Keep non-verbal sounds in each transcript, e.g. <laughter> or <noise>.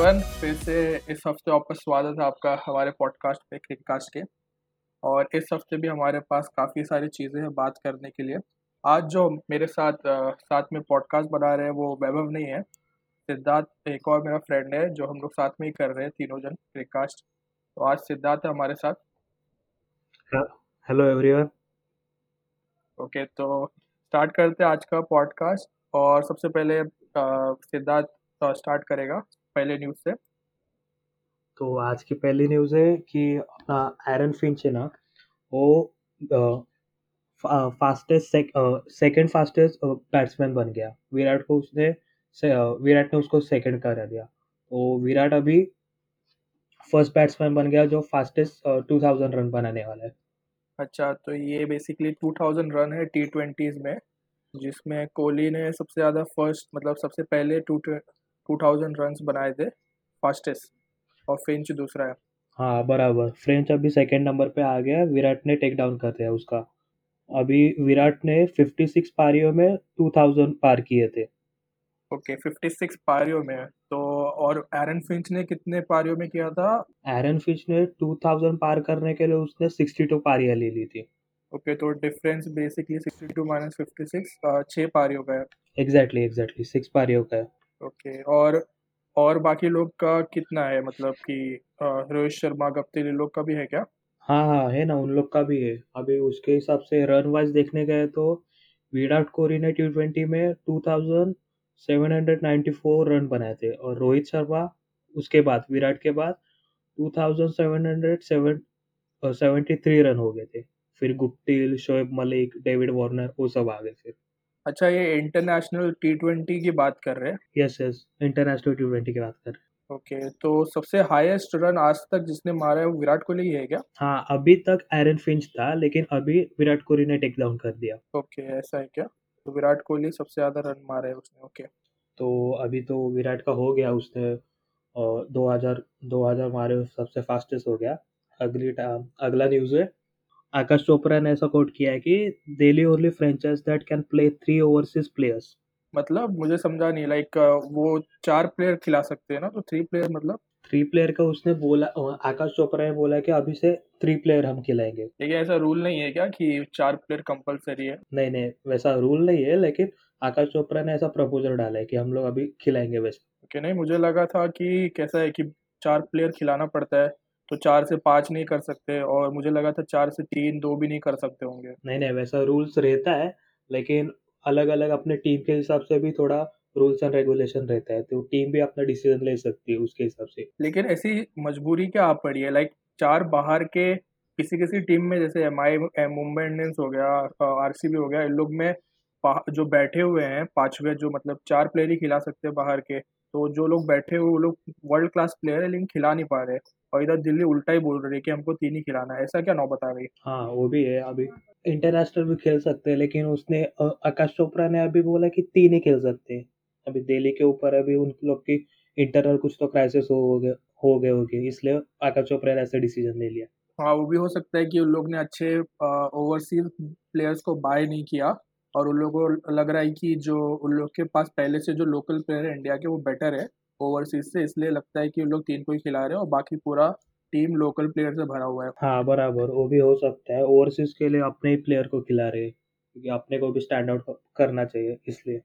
Everyone फिर से इस हफ़्ते वापस स्वागत है आपका हमारे पॉडकास्ट पे क्रिककास्ट के। और इस हफ़्ते भी हमारे पास काफ़ी सारी चीज़ें हैं बात करने के लिए। आज जो मेरे साथ अ, साथ में पॉडकास्ट बना रहे हैं वो वैभव नहीं है। सिद्धार्थ एक और मेरा फ्रेंड है जो हम लोग साथ में ही कर रहे हैं तीनों जन क्रिककास्ट तो आज सिद्धार्थ है हमारे साथ। हेलो एवरीवन ओके तो स्टार्ट करते हैं आज का पॉडकास्ट और सबसे पहले सिद्धार्थ स्टार्ट करेगा। पहले न्यूज़ से। तो आज की पहली न्यूज़ है कि अपना एरन फिंच है ना वो फास्टेस्ट सेकंड फास्टेस्ट बैट्समैन बन गया। विराट को उसने विराट ने उसको सेकंड करा दिया। तो विराट अभी फ़र्स्ट बैट्समैन बन गया जो फास्टेस्ट टू थाउज़ेंड रन बनाने वाला है। अच्छा तो ये बेसिकली 2000 रन है टी ट्वेंटीज़ में जिसमें कोहली ने सबसे ज़्यादा फ़र्स्ट मतलब सबसे पहले टू टू थाउज़ेंड रन बनाए थे फास्टेस्ट और फिंच दूसरा है। हाँ बराबर। फ्रेंच अभी सेकंड नंबर पे आ गया विराट ने टेक डाउन कर दिया उसका। अभी विराट ने 56 पारियों में 2000 पार किए थे। ओके 56 पारियों में तो और एरन फिंच ने कितने पारियों में किया था? एरन फिच ने 2000 पार करने के लिए उसने 62 पारियाँ ले ली थी। ओके तो डिफरेंस बेसिकली 62 माइनस 56 छः पारियों का है। एग्जैक्टली एग्जैक्टली सिक्स पारियों का है। ओके, और और बाकी लोग का कितना है? मतलब कि रोहित शर्मा, गप्तिल लोग का भी है क्या? हाँ हाँ है ना, उन लोग का भी है। अभी उसके हिसाब से रन वाइज देखने गए तो विराट कोहली ने टी ट्वेंटी में 2794 रन बनाए थे और रोहित शर्मा उसके बाद, विराट के बाद 2773 रन हो गए थे। फिर Guptill Shoaib Malik, David Warner, वो सब आ गए फिर अच्छा ये इंटरनेशनल टी ट्वेंटी की बात कर रहे हैं? Yes yes international T twenty की बात कर रहे हैं। ओके तो सबसे हाईएस्ट रन आज तक जिसने मारा है वो विराट कोहली ही है क्या? हाँ अभी तक एरन फिंच था लेकिन अभी विराट कोहली ने टेक डाउन कर दिया। ओके ऐसा है क्या? तो विराट कोहली सबसे ज़्यादा रन मारे है उसने ओके तो अभी तो विराट का हो गया उसने और दो हज़ार दो हज़ार मारे सबसे फास्टेस्ट हो गया। अगली टा- अगला न्यूज़ है। आकाश चोपड़ा ने ऐसा कोट किया है कि Delhi only franchise that can play three overseas players मतलब मुझे समझा नहीं लाइक वो चार प्लेयर खिला सकते हैं ना तो थ्री प्लेयर मतलब? थ्री प्लेयर का उसने बोला आकाश चोपड़ा ने बोला कि अभी से थ्री प्लेयर हम खिलाएँगे। लेकिन ऐसा रूल नहीं है क्या कि चार प्लेयर कंपलसरी है? नहीं नहीं वैसा रूल नहीं है लेकिन आकाश चोपड़ा ने ऐसा प्रपोजल डाला है कि हम लोग अभी खिलाएँगे वैसे। ओके नहीं मुझे लगा था कि कैसा है कि चार प्लेयर खिलाना पड़ता है। तो चार से पाँच नहीं कर सकते और मुझे लगा था चार से तीन दो भी नहीं कर सकते होंगे। नहीं नहीं वैसा रूल्स रहता है लेकिन अलग अलग अपने टीम के हिसाब से भी थोड़ा रूल्स एंड रेगुलेशन रहता है तो टीम भी अपना डिसीज़न ले सकती है उसके हिसाब से। लेकिन ऐसी मजबूरी क्या आप पड़ी है? लाइक चार बाहर के किसी किसी टीम में जैसे एम आई मुंबई इंडियंस हो गया आरसीबी हो गया इन लोग में जो बैठे हुए हैं पांचवे जो मतलब चार प्लेयर ही खिला सकते हैं बाहर के तो जो लोग बैठे हुए वो लोग वर्ल्ड क्लास प्लेयर है लेकिन खिला नहीं पा रहे और इधर दिल्ली उल्टा ही बोल रही है कि हमको तीन ही खिलाना है। ऐसा क्या नौबत आ गई हाँ? वो भी है। अभी इंटरनेशनल भी खेल सकते हैं लेकिन उसने आकाश चोपड़ा ने अभी बोला कि तीन ही खेल सकते हैं। अभी दिल्ली के ऊपर अभी उन लोग की इंटरनल कुछ तो क्राइसिस हो गए हो गए होंगे इसलिए आकाश चोपड़ा ने ऐसा डिसीज़न ले लिया। हाँ वो भी हो सकता है कि उन लोग ने अच्छे ओवरसीज प्लेयर्स को बाय नहीं किया। और उन लोगों को लग रहा है कि जो उन लोग के पास पहले से जो लोकल प्लेयर है इंडिया के वो बेटर है ओवरसीज से इसलिए लगता है कि उन लोग तीन को ही खिला रहे हैं और बाकी पूरा टीम लोकल प्लेयर से भरा हुआ है। हाँ बराबर वो भी हो सकता है। ओवरसीज के लिए अपने ही प्लेयर को खिला रहे हैं क्योंकि अपने को भी स्टैंड आउट करना चाहिए इसलिए।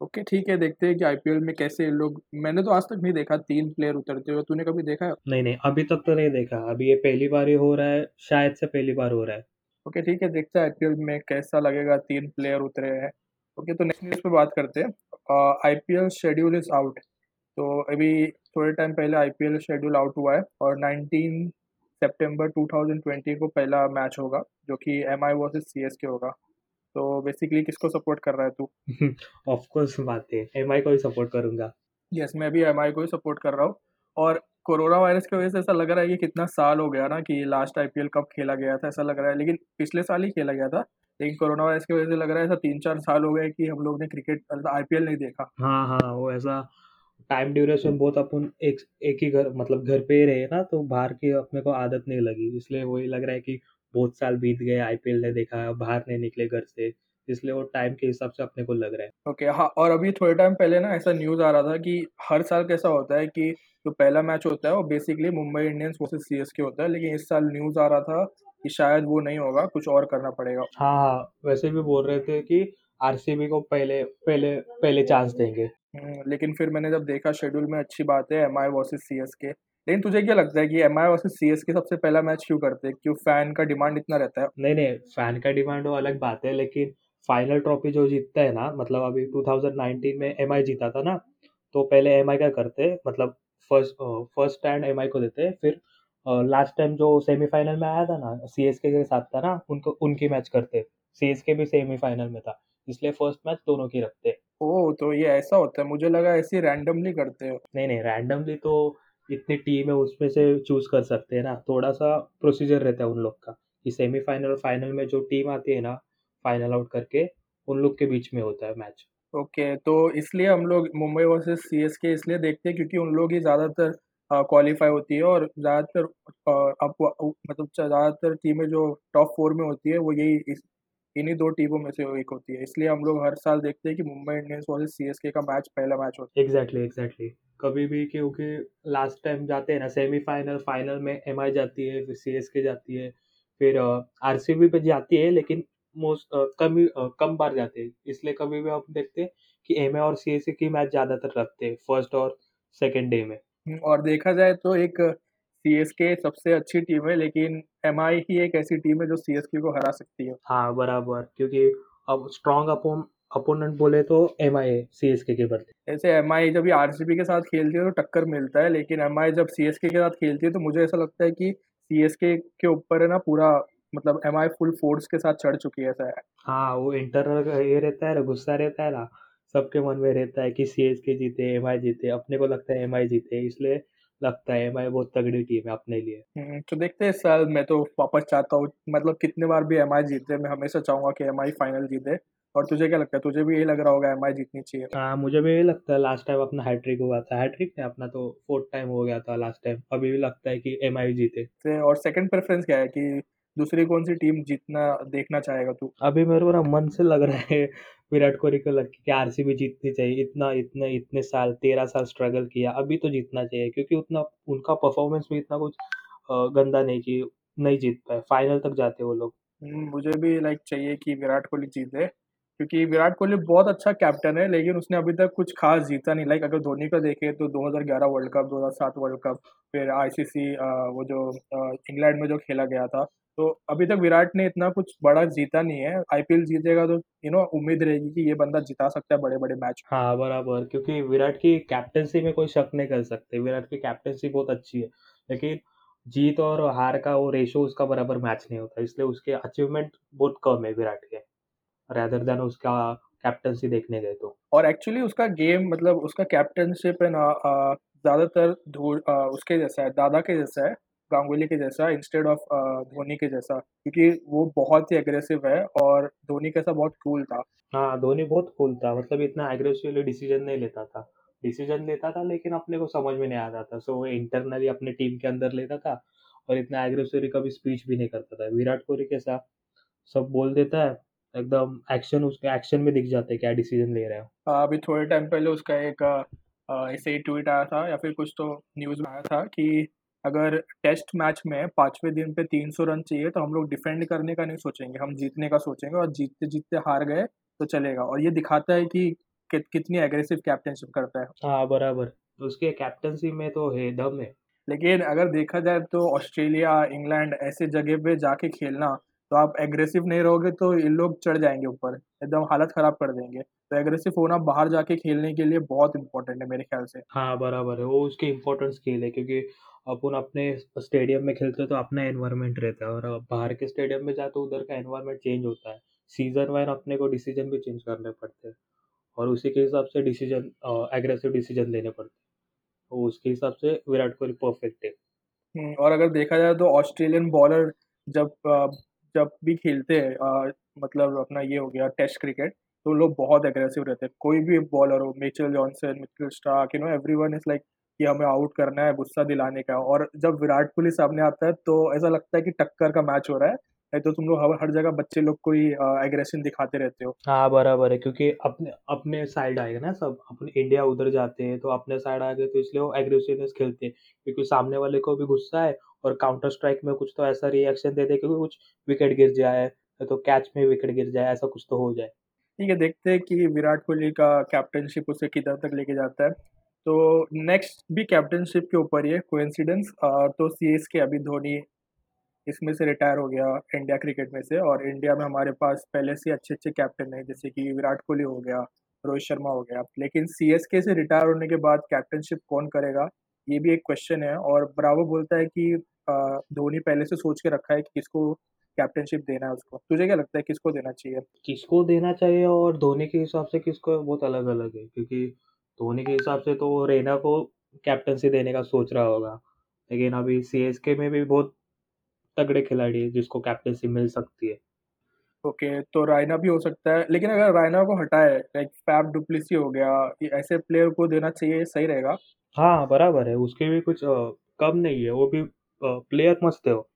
ओके ठीक है देखते हैं कि आईपीएल में कैसे लोग मैंने तो आज तक नहीं देखा तीन प्लेयर उतरते हुए तूने कभी देखा है? नहीं नहीं अभी तक तो नहीं देखा। अभी ये पहली बार ही हो रहा है शायद से पहली बार हो रहा है। ओके ठीक है देखते हैं आईपीएल में कैसा लगेगा तीन प्लेयर उतरे हैं। ओके तो नेक्स्ट न्यूज़ पे बात करते हैं। आईपीएल शेड्यूल इज़ आउट तो अभी थोड़े टाइम पहले आईपीएल शेड्यूल आउट हुआ है और 19 सितंबर 2020 को पहला मैच होगा जो कि M I versus C S K होगा। तो बेसिकली किसको सपोर्ट कर रहा है तू? ऑफ़ कोर्स बात है। एम आई को ही सपोर्ट करूँगा। यस yes, मैं भी एम आई को ही सपोर्ट कर रहा हूँ। और कोरोना वायरस की वजह से ऐसा लग रहा है कि कितना साल हो गया ना कि लास्ट आईपीएल कब खेला गया था, ऐसा लग रहा है। लेकिन पिछले साल ही खेला गया था, लेकिन कोरोना वायरस की वजह से लग रहा है ऐसा तीन चार साल हो गए कि हम लोग ने क्रिकेट आईपीएल नहीं देखा। हाँ हाँ वो ऐसा टाइम ड्यूरेशन बहुत अपन एक एक ही घर मतलब घर पे ही रहे ना तो बाहर की अपने को आदत नहीं लगी। इसलिए वही लग रहा है कि बहुत साल बीत गए आईपीएल ने देखा, बाहर नहीं निकले घर से। इसलिए वो टाइम के हिसाब से अपने को लग रहा है। ओके okay, हाँ और अभी थोड़े टाइम पहले ना ऐसा न्यूज़ आ रहा था कि हर साल कैसा होता है कि जो पहला मैच होता है वो basically Mumbai Indians versus CSK होता है लेकिन इस साल न्यूज़ आ रहा था कि शायद वो नहीं होगा कुछ और करना पड़ेगा। हाँ हाँ वैसे भी बोल रहे थे कि आरसीबी को पहले पहले पहले चांस देंगे। हम्म, लेकिन फिर मैंने जब देखा शेड्यूल में अच्छी बात है M I versus C S K लेकिन तुझे क्या लगता है कि M I versus C S K सबसे पहला मैच क्यों करते हैं? क्यों फ़ैन का डिमांड इतना रहता है? नहीं नहीं फ़ैन का डिमांड वो अलग बात है लेकिन फाइनल ट्रॉफी जो जीतता है ना मतलब अभी 2019 में एम आई जीता था ना तो पहले एम आई क्या करते मतलब फ़र्स्ट फ़र्स्ट स्टैंड एमआई को देते फिर लास्ट टाइम जो सेमीफाइनल में आया था ना सी के साथ था ना उनको उनकी मैच करते सीएस के भी सेमीफाइनल में था इसलिए फ़र्स्ट मैच दोनों की रखते। ओह तो ये ऐसा होता है मुझे लगा ऐसे रैंडमली करते हो। नहीं नहीं रैंडमली तो इतनी टीम है उसमें से चूज़ कर सकते हैं ना थोड़ा सा प्रोसीजर रहता है उन लोग का कि सेमीफाइनल और फाइनल में जो टीम आती है ना फाइनल आउट करके उन लोग के बीच में होता है मैच ओके okay, तो इसलिए हम लोग मुंबई वर्सेस सी एस के इसलिए देखते हैं क्योंकि उन लोग ही ज़्यादातर क्वालिफाई होती है और ज़्यादातर अब मतलब ज़्यादातर टीमें जो टॉप फोर में होती है वो यही इस इन्हीं दो टीमों में से एक होती है। इसलिए हम लोग हर साल देखते हैं कि मुंबई इंडियंस वर्सेस सीएसके का मैच पहला मैच होता है। एग्जैक्टली एग्जैक्टली कभी भी क्योंकि लास्ट टाइम जाते हैं ना सेमीफाइनल फाइनल में एम जाती है फिर सी जाती है फिर आर पे जाती है लेकिन मोस्ट कम कम बार जाते हैं। इसलिए कभी भी हम देखते हैं कि एम और सी एस की मैच ज़्यादातर रखते हैं फ़र्स्ट और सेकेंड डे में। हम्म, और देखा जाए तो एक सी एस के सबसे अच्छी टीम है लेकिन एम आई ही एक ऐसी टीम है जो सी एस के को हरा सकती है। हाँ बराबर क्योंकि अब स्ट्रॉन्ग अपोन अपोनेंट बोले तो एम आई है सी एस के के बदले ऐसे एम आई जब आर सी बी के साथ खेलती है तो टक्कर मिलता है लेकिन एम आई जब सी एस के के साथ खेलती है तो मुझे ऐसा लगता है कि सी एस के के ऊपर है ना पूरा मतलब एम आई फुल फोर्स के साथ चढ़ चुकी है सर हाँ वो इंटरनल ये रहता है ना गुस्सा रहता है ना सबके मन में रहता है कि सी एस के जीते एम आई जीते अपने को लगता है एम आई जीते इसलिए लगता है एम आई बहुत तगड़ी टीम है अपने लिए। हम्म, तो देखते हैं सर मैं तो वापस चाहता हूँ मतलब कितने बार भी एम आई जीते मैं हमेशा चाहूँगा कि एम आई फाइनल जीते। और तुझे क्या लगता है? तुझे भी यही लग रहा होगा एम आई जीतनी चाहिए। हाँ मुझे भी यही लगता है लास्ट टाइम अपना हैट्रिक हुआ था। हैट्रिक ने अपना तो फोर्थ टाइम हो गया था लास्ट टाइम अभी भी लगता है कि एम आई जीते। और सेकंड प्रेफरेंस क्या है कि दूसरी कौन सी टीम जीतना देखना चाहेगा तू? अभी मेरे को ना मन से लग रहा है <laughs> विराट कोहली को लग कि आरसीबी जीतनी चाहिए। इतना इतने इतने साल तेरह साल स्ट्रगल किया अभी तो जीतना चाहिए क्योंकि उतना उनका परफॉर्मेंस भी इतना कुछ गंदा नहीं कि नहीं जीत पाए। फाइनल तक जाते वो लोग। हम्म, मुझे भी लाइक चाहिए कि विराट कोहली जीते क्योंकि विराट कोहली बहुत अच्छा कैप्टन है लेकिन उसने अभी तक कुछ खास जीता नहीं। लाइक अगर धोनी का देखें तो 2011 वर्ल्ड कप 2007 वर्ल्ड कप फिर आईसीसी वो जो इंग्लैंड में जो खेला गया था तो अभी तक विराट ने इतना कुछ बड़ा जीता नहीं है। आईपीएल जीतेगा तो यू नो उम्मीद रहेगी कि ये बंदा जिता सकता है बड़े बड़े मैच हाँ बराबर क्योंकि विराट की कैप्टनसी में कोई शक नहीं कर सकते। विराट की कैप्टनसी बहुत अच्छी है लेकिन जीत और हार का वो रेशो उसका बराबर मैच नहीं होता इसलिए उसके अचीवमेंट बहुत कम है विराट के रैदर देन उसका कैप्टनसी देखने गए तो। और एक्चुअली उसका गेम मतलब उसका कैप्टनशिप है ना ज़्यादातर उसके जैसा है दादा के जैसा है। गांगुली के जैसा इंस्टेड ऑफ़ धोनी के जैसा क्योंकि वो बहुत ही एग्रेसिव है और धोनी कैसा बहुत कूल था। हाँ धोनी बहुत कूल था मतलब इतना एग्रेसिवली डिसीज़न नहीं लेता था। डिसीज़न लेता था लेकिन अपने को समझ में नहीं आता था सो वो इंटरनली अपने टीम के अंदर लेता था और इतना एग्रेसिवली कभी स्पीच भी नहीं करता था विराट कोहली कैसा सब बोल देता है एकदम एक्शन उसके एक्शन में दिख जाते हैं क्या डिसीज़न ले रहे हो। अभी थोड़े टाइम पहले उसका एक ऐसे ही ट्वीट आया था या फिर कुछ तो न्यूज़ में आया था कि अगर टेस्ट मैच में पाँचवें दिन पे तीन सौ रन चाहिए तो हम लोग डिफेंड करने का नहीं सोचेंगे। हम जीतने का सोचेंगे और जीतते जीतते हार गए तो चलेगा। और ये दिखाता है कि कि, कितनी एग्रेसिव कैप्टनशिप करता है। हाँ बराबर। तो उसके कैप्टनसी में तो है दम है। लेकिन अगर देखा जाए तो ऑस्ट्रेलिया इंग्लैंड ऐसे जगह पे जाके खेलना तो आप एग्रेसिव नहीं रहोगे तो ये लोग चढ़ जाएँगे ऊपर। एकदम हालत ख़राब कर देंगे। तो एग्रेसिव होना बाहर जाके खेलने के लिए बहुत इंपॉर्टेंट है मेरे ख्याल से। हाँ बराबर है। वो उसके इम्पोर्टेंट स्किल है क्योंकि अपन अपने स्टेडियम में खेलते हैं तो अपना एनवायरनमेंट रहता है और बाहर के स्टेडियम में जाते तो उधर का एनवायरनमेंट चेंज होता है। सीज़न वाइज अपने को डिसीज़न भी चेंज करने पड़ते हैं और उसी के हिसाब से डिसीज़न एग्रेसिव डिसीज़न लेने पड़ते हैं। तो उसके हिसाब से विराट कोहली परफेक्ट है। हम्म, और अगर देखा जाए तो ऑस्ट्रेलियन बॉलर जब जब भी खेलते हैं मतलब अपना ये हो गया टेस्ट क्रिकेट तो लोग बहुत एग्रेसिव रहते हैं। कोई भी बॉलर हो Mitchell Johnson Mitchell Starc you know everyone is like कि हमें आउट करना है गुस्सा दिलाने का। और जब विराट कोहली सामने आता है तो ऐसा लगता है कि टक्कर का मैच हो रहा है। नहीं तो तुम लोग हर हर जगह बच्चे लोग को ही एग्रेशन दिखाते रहते हो। हाँ बराबर है क्योंकि अपने अपने साइड आएगा ना सब। अपने इंडिया उधर जाते हैं तो अपने साइड आ गए तो इसलिए वो एग्रेसिवनेस खेलते हैं। क्योंकि सामने वाले को भी गुस्सा है और काउंटर स्ट्राइक में कुछ तो ऐसा रिएक्शन दे दे क्योंकि कुछ विकेट गिर जाए तो कैच में विकेट गिर जाए ऐसा कुछ तो हो जाए। ठीक है देखते हैं कि विराट कोहली का कैप्टनशिप उसे किधर तक लेके जाता है। तो नेक्स्ट भी कैप्टनशिप के ऊपर ही है कोइंसिडेंस तो सी एस के अभी धोनी इसमें से रिटायर हो गया इंडिया क्रिकेट में से और इंडिया में हमारे पास पहले से अच्छे अच्छे कैप्टन हैं, जैसे कि विराट कोहली हो गया, रोहित शर्मा हो गया। लेकिन सी एस के से रिटायर होने के बाद कैप्टनशिप कौन करेगा, ये भी एक क्वेश्चन है और ब्रावो बोलता है कि धोनी पहले से सोच के रखा है कि किसको कैप्टनशिप देना है उसको। तुझे क्या लगता है, किसको देना चाहिए? किसको देना चाहिए और धोनी के हिसाब से किसको, बहुत अलग अलग है, क्योंकि धोनी के हिसाब से तो रेना को कैप्टनसी देने का सोच रहा होगा। लेकिन अभी सी में भी बहुत तगड़े खिलाड़ी है जिसको कैप्टनसी मिल सकती है। ओके okay, तो रायना भी हो सकता है। लेकिन अगर रायना को हटाए लाइक फैब डुप्लिसी हो गया ऐसे प्लेयर को देना चाहिए सही रहेगा? हाँ बराबर है। उसके भी कुछ कम नहीं है। वो भी प्लेयर मस्त है वो।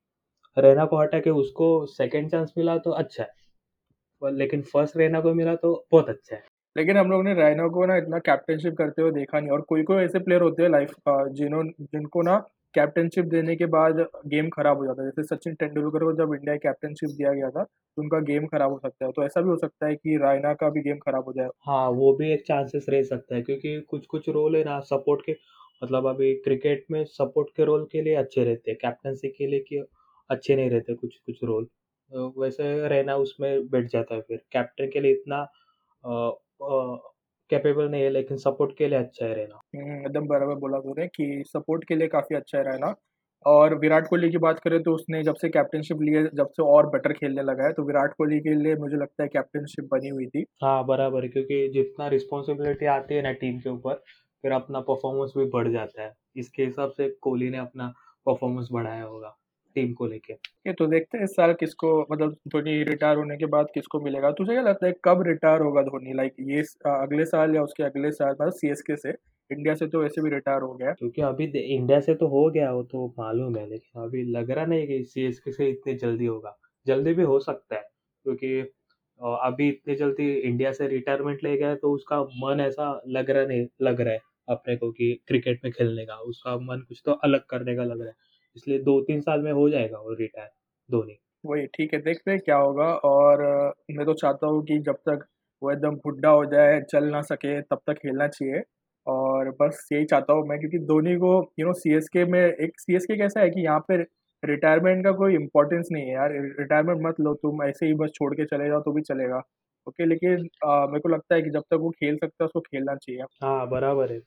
रैना को हटा के उसको सेकंड चांस मिला तो अच्छा है। लेकिन फ़र्स्ट रैना को मिला तो बहुत अच्छा है। लेकिन हम लोग ने रैना को ना इतना कैप्टनशिप करते हुए देखा नहीं। और कोई कोई ऐसे प्लेयर होते हैं लाइफ जिन्होंने जिनको ना कैप्टनशिप देने के बाद गेम खराब हो जाता है। जैसे सचिन तेंदुलकर को जब इंडिया कैप्टनशिप दिया गया था तो उनका गेम खराब हो सकता है। तो ऐसा भी हो सकता है कि रायना का भी गेम खराब हो जाए। हाँ वो भी एक चांसेस रह सकता है, क्योंकि कुछ कुछ रोल है ना सपोर्ट के। मतलब अभी क्रिकेट में सपोर्ट के रोल के लिए अच्छे रहते हैं कैप्टनसी के लिए कि अच्छे नहीं रहते कुछ कुछ रोल वैसे रहना उसमें बैठ जाता है फिर। कैप्टन के लिए इतना कैपेबल नहीं है लेकिन सपोर्ट के लिए अच्छा है रहना। हम्म, एकदम बराबर बोला तूने कि सपोर्ट के लिए काफ़ी अच्छा है रहना। और विराट कोहली की बात करें तो उसने जब से कैप्टनशिप लिए जब से और बेटर खेलने लगा है तो विराट कोहली के लिए मुझे लगता है कैप्टनशिप बनी हुई थी। हाँ बराबर क्योंकि जितना रिस्पॉन्सिबिलिटी आती है ना टीम के ऊपर फिर अपना परफॉर्मेंस भी बढ़ जाता है। इसके हिसाब से कोहली ने अपना परफॉर्मेंस बढ़ाया होगा। टीम को लेके। ये तो देखते हैं इस साल किसको मतलब धोनी रिटायर होने के बाद किसको मिलेगा। तुझे क्या लगता है कब रिटायर होगा धोनी? लाइक ये अगले साल या उसके अगले साल मतलब सी से इंडिया से तो वैसे भी रिटायर हो गया क्योंकि अभी इंडिया से तो हो गया वो तो मालूम है, लेकिन अभी लग रहा नहीं कि सी एस से इतने जल्दी होगा। जल्दी भी हो सकता है, क्योंकि अभी इतने जल्दी इंडिया से रिटायरमेंट ले गया तो उसका मन ऐसा लग रहा नहीं, लग रहा है अपने को कि क्रिकेट में खेलने का। उसका मन कुछ तो अलग करने का लग रहा है। इसलिए दो तीन साल में हो जाएगा वो रिटायर धोनी। वही ठीक है देखते हैं क्या होगा और मैं तो चाहता हूँ कि जब तक वो एकदम बुढ़ा हो जाए चल ना सके तब तक खेलना चाहिए। और बस यही चाहता हूँ मैं क्योंकि धोनी को यू नो सी एस के में एक सी एस के कैसा है कि यहाँ पे रिटायरमेंट का कोई इम्पोर्टेंस नहीं है यार। रिटायरमेंट मत लो तुम ऐसे ही बस छोड़ के चले जाओ तो भी चलेगा। ओके लेकिन आ, मेरे को लगता है कि जब तक वो खेल सकता है उसको खेलना चाहिए। हाँ बराबर है।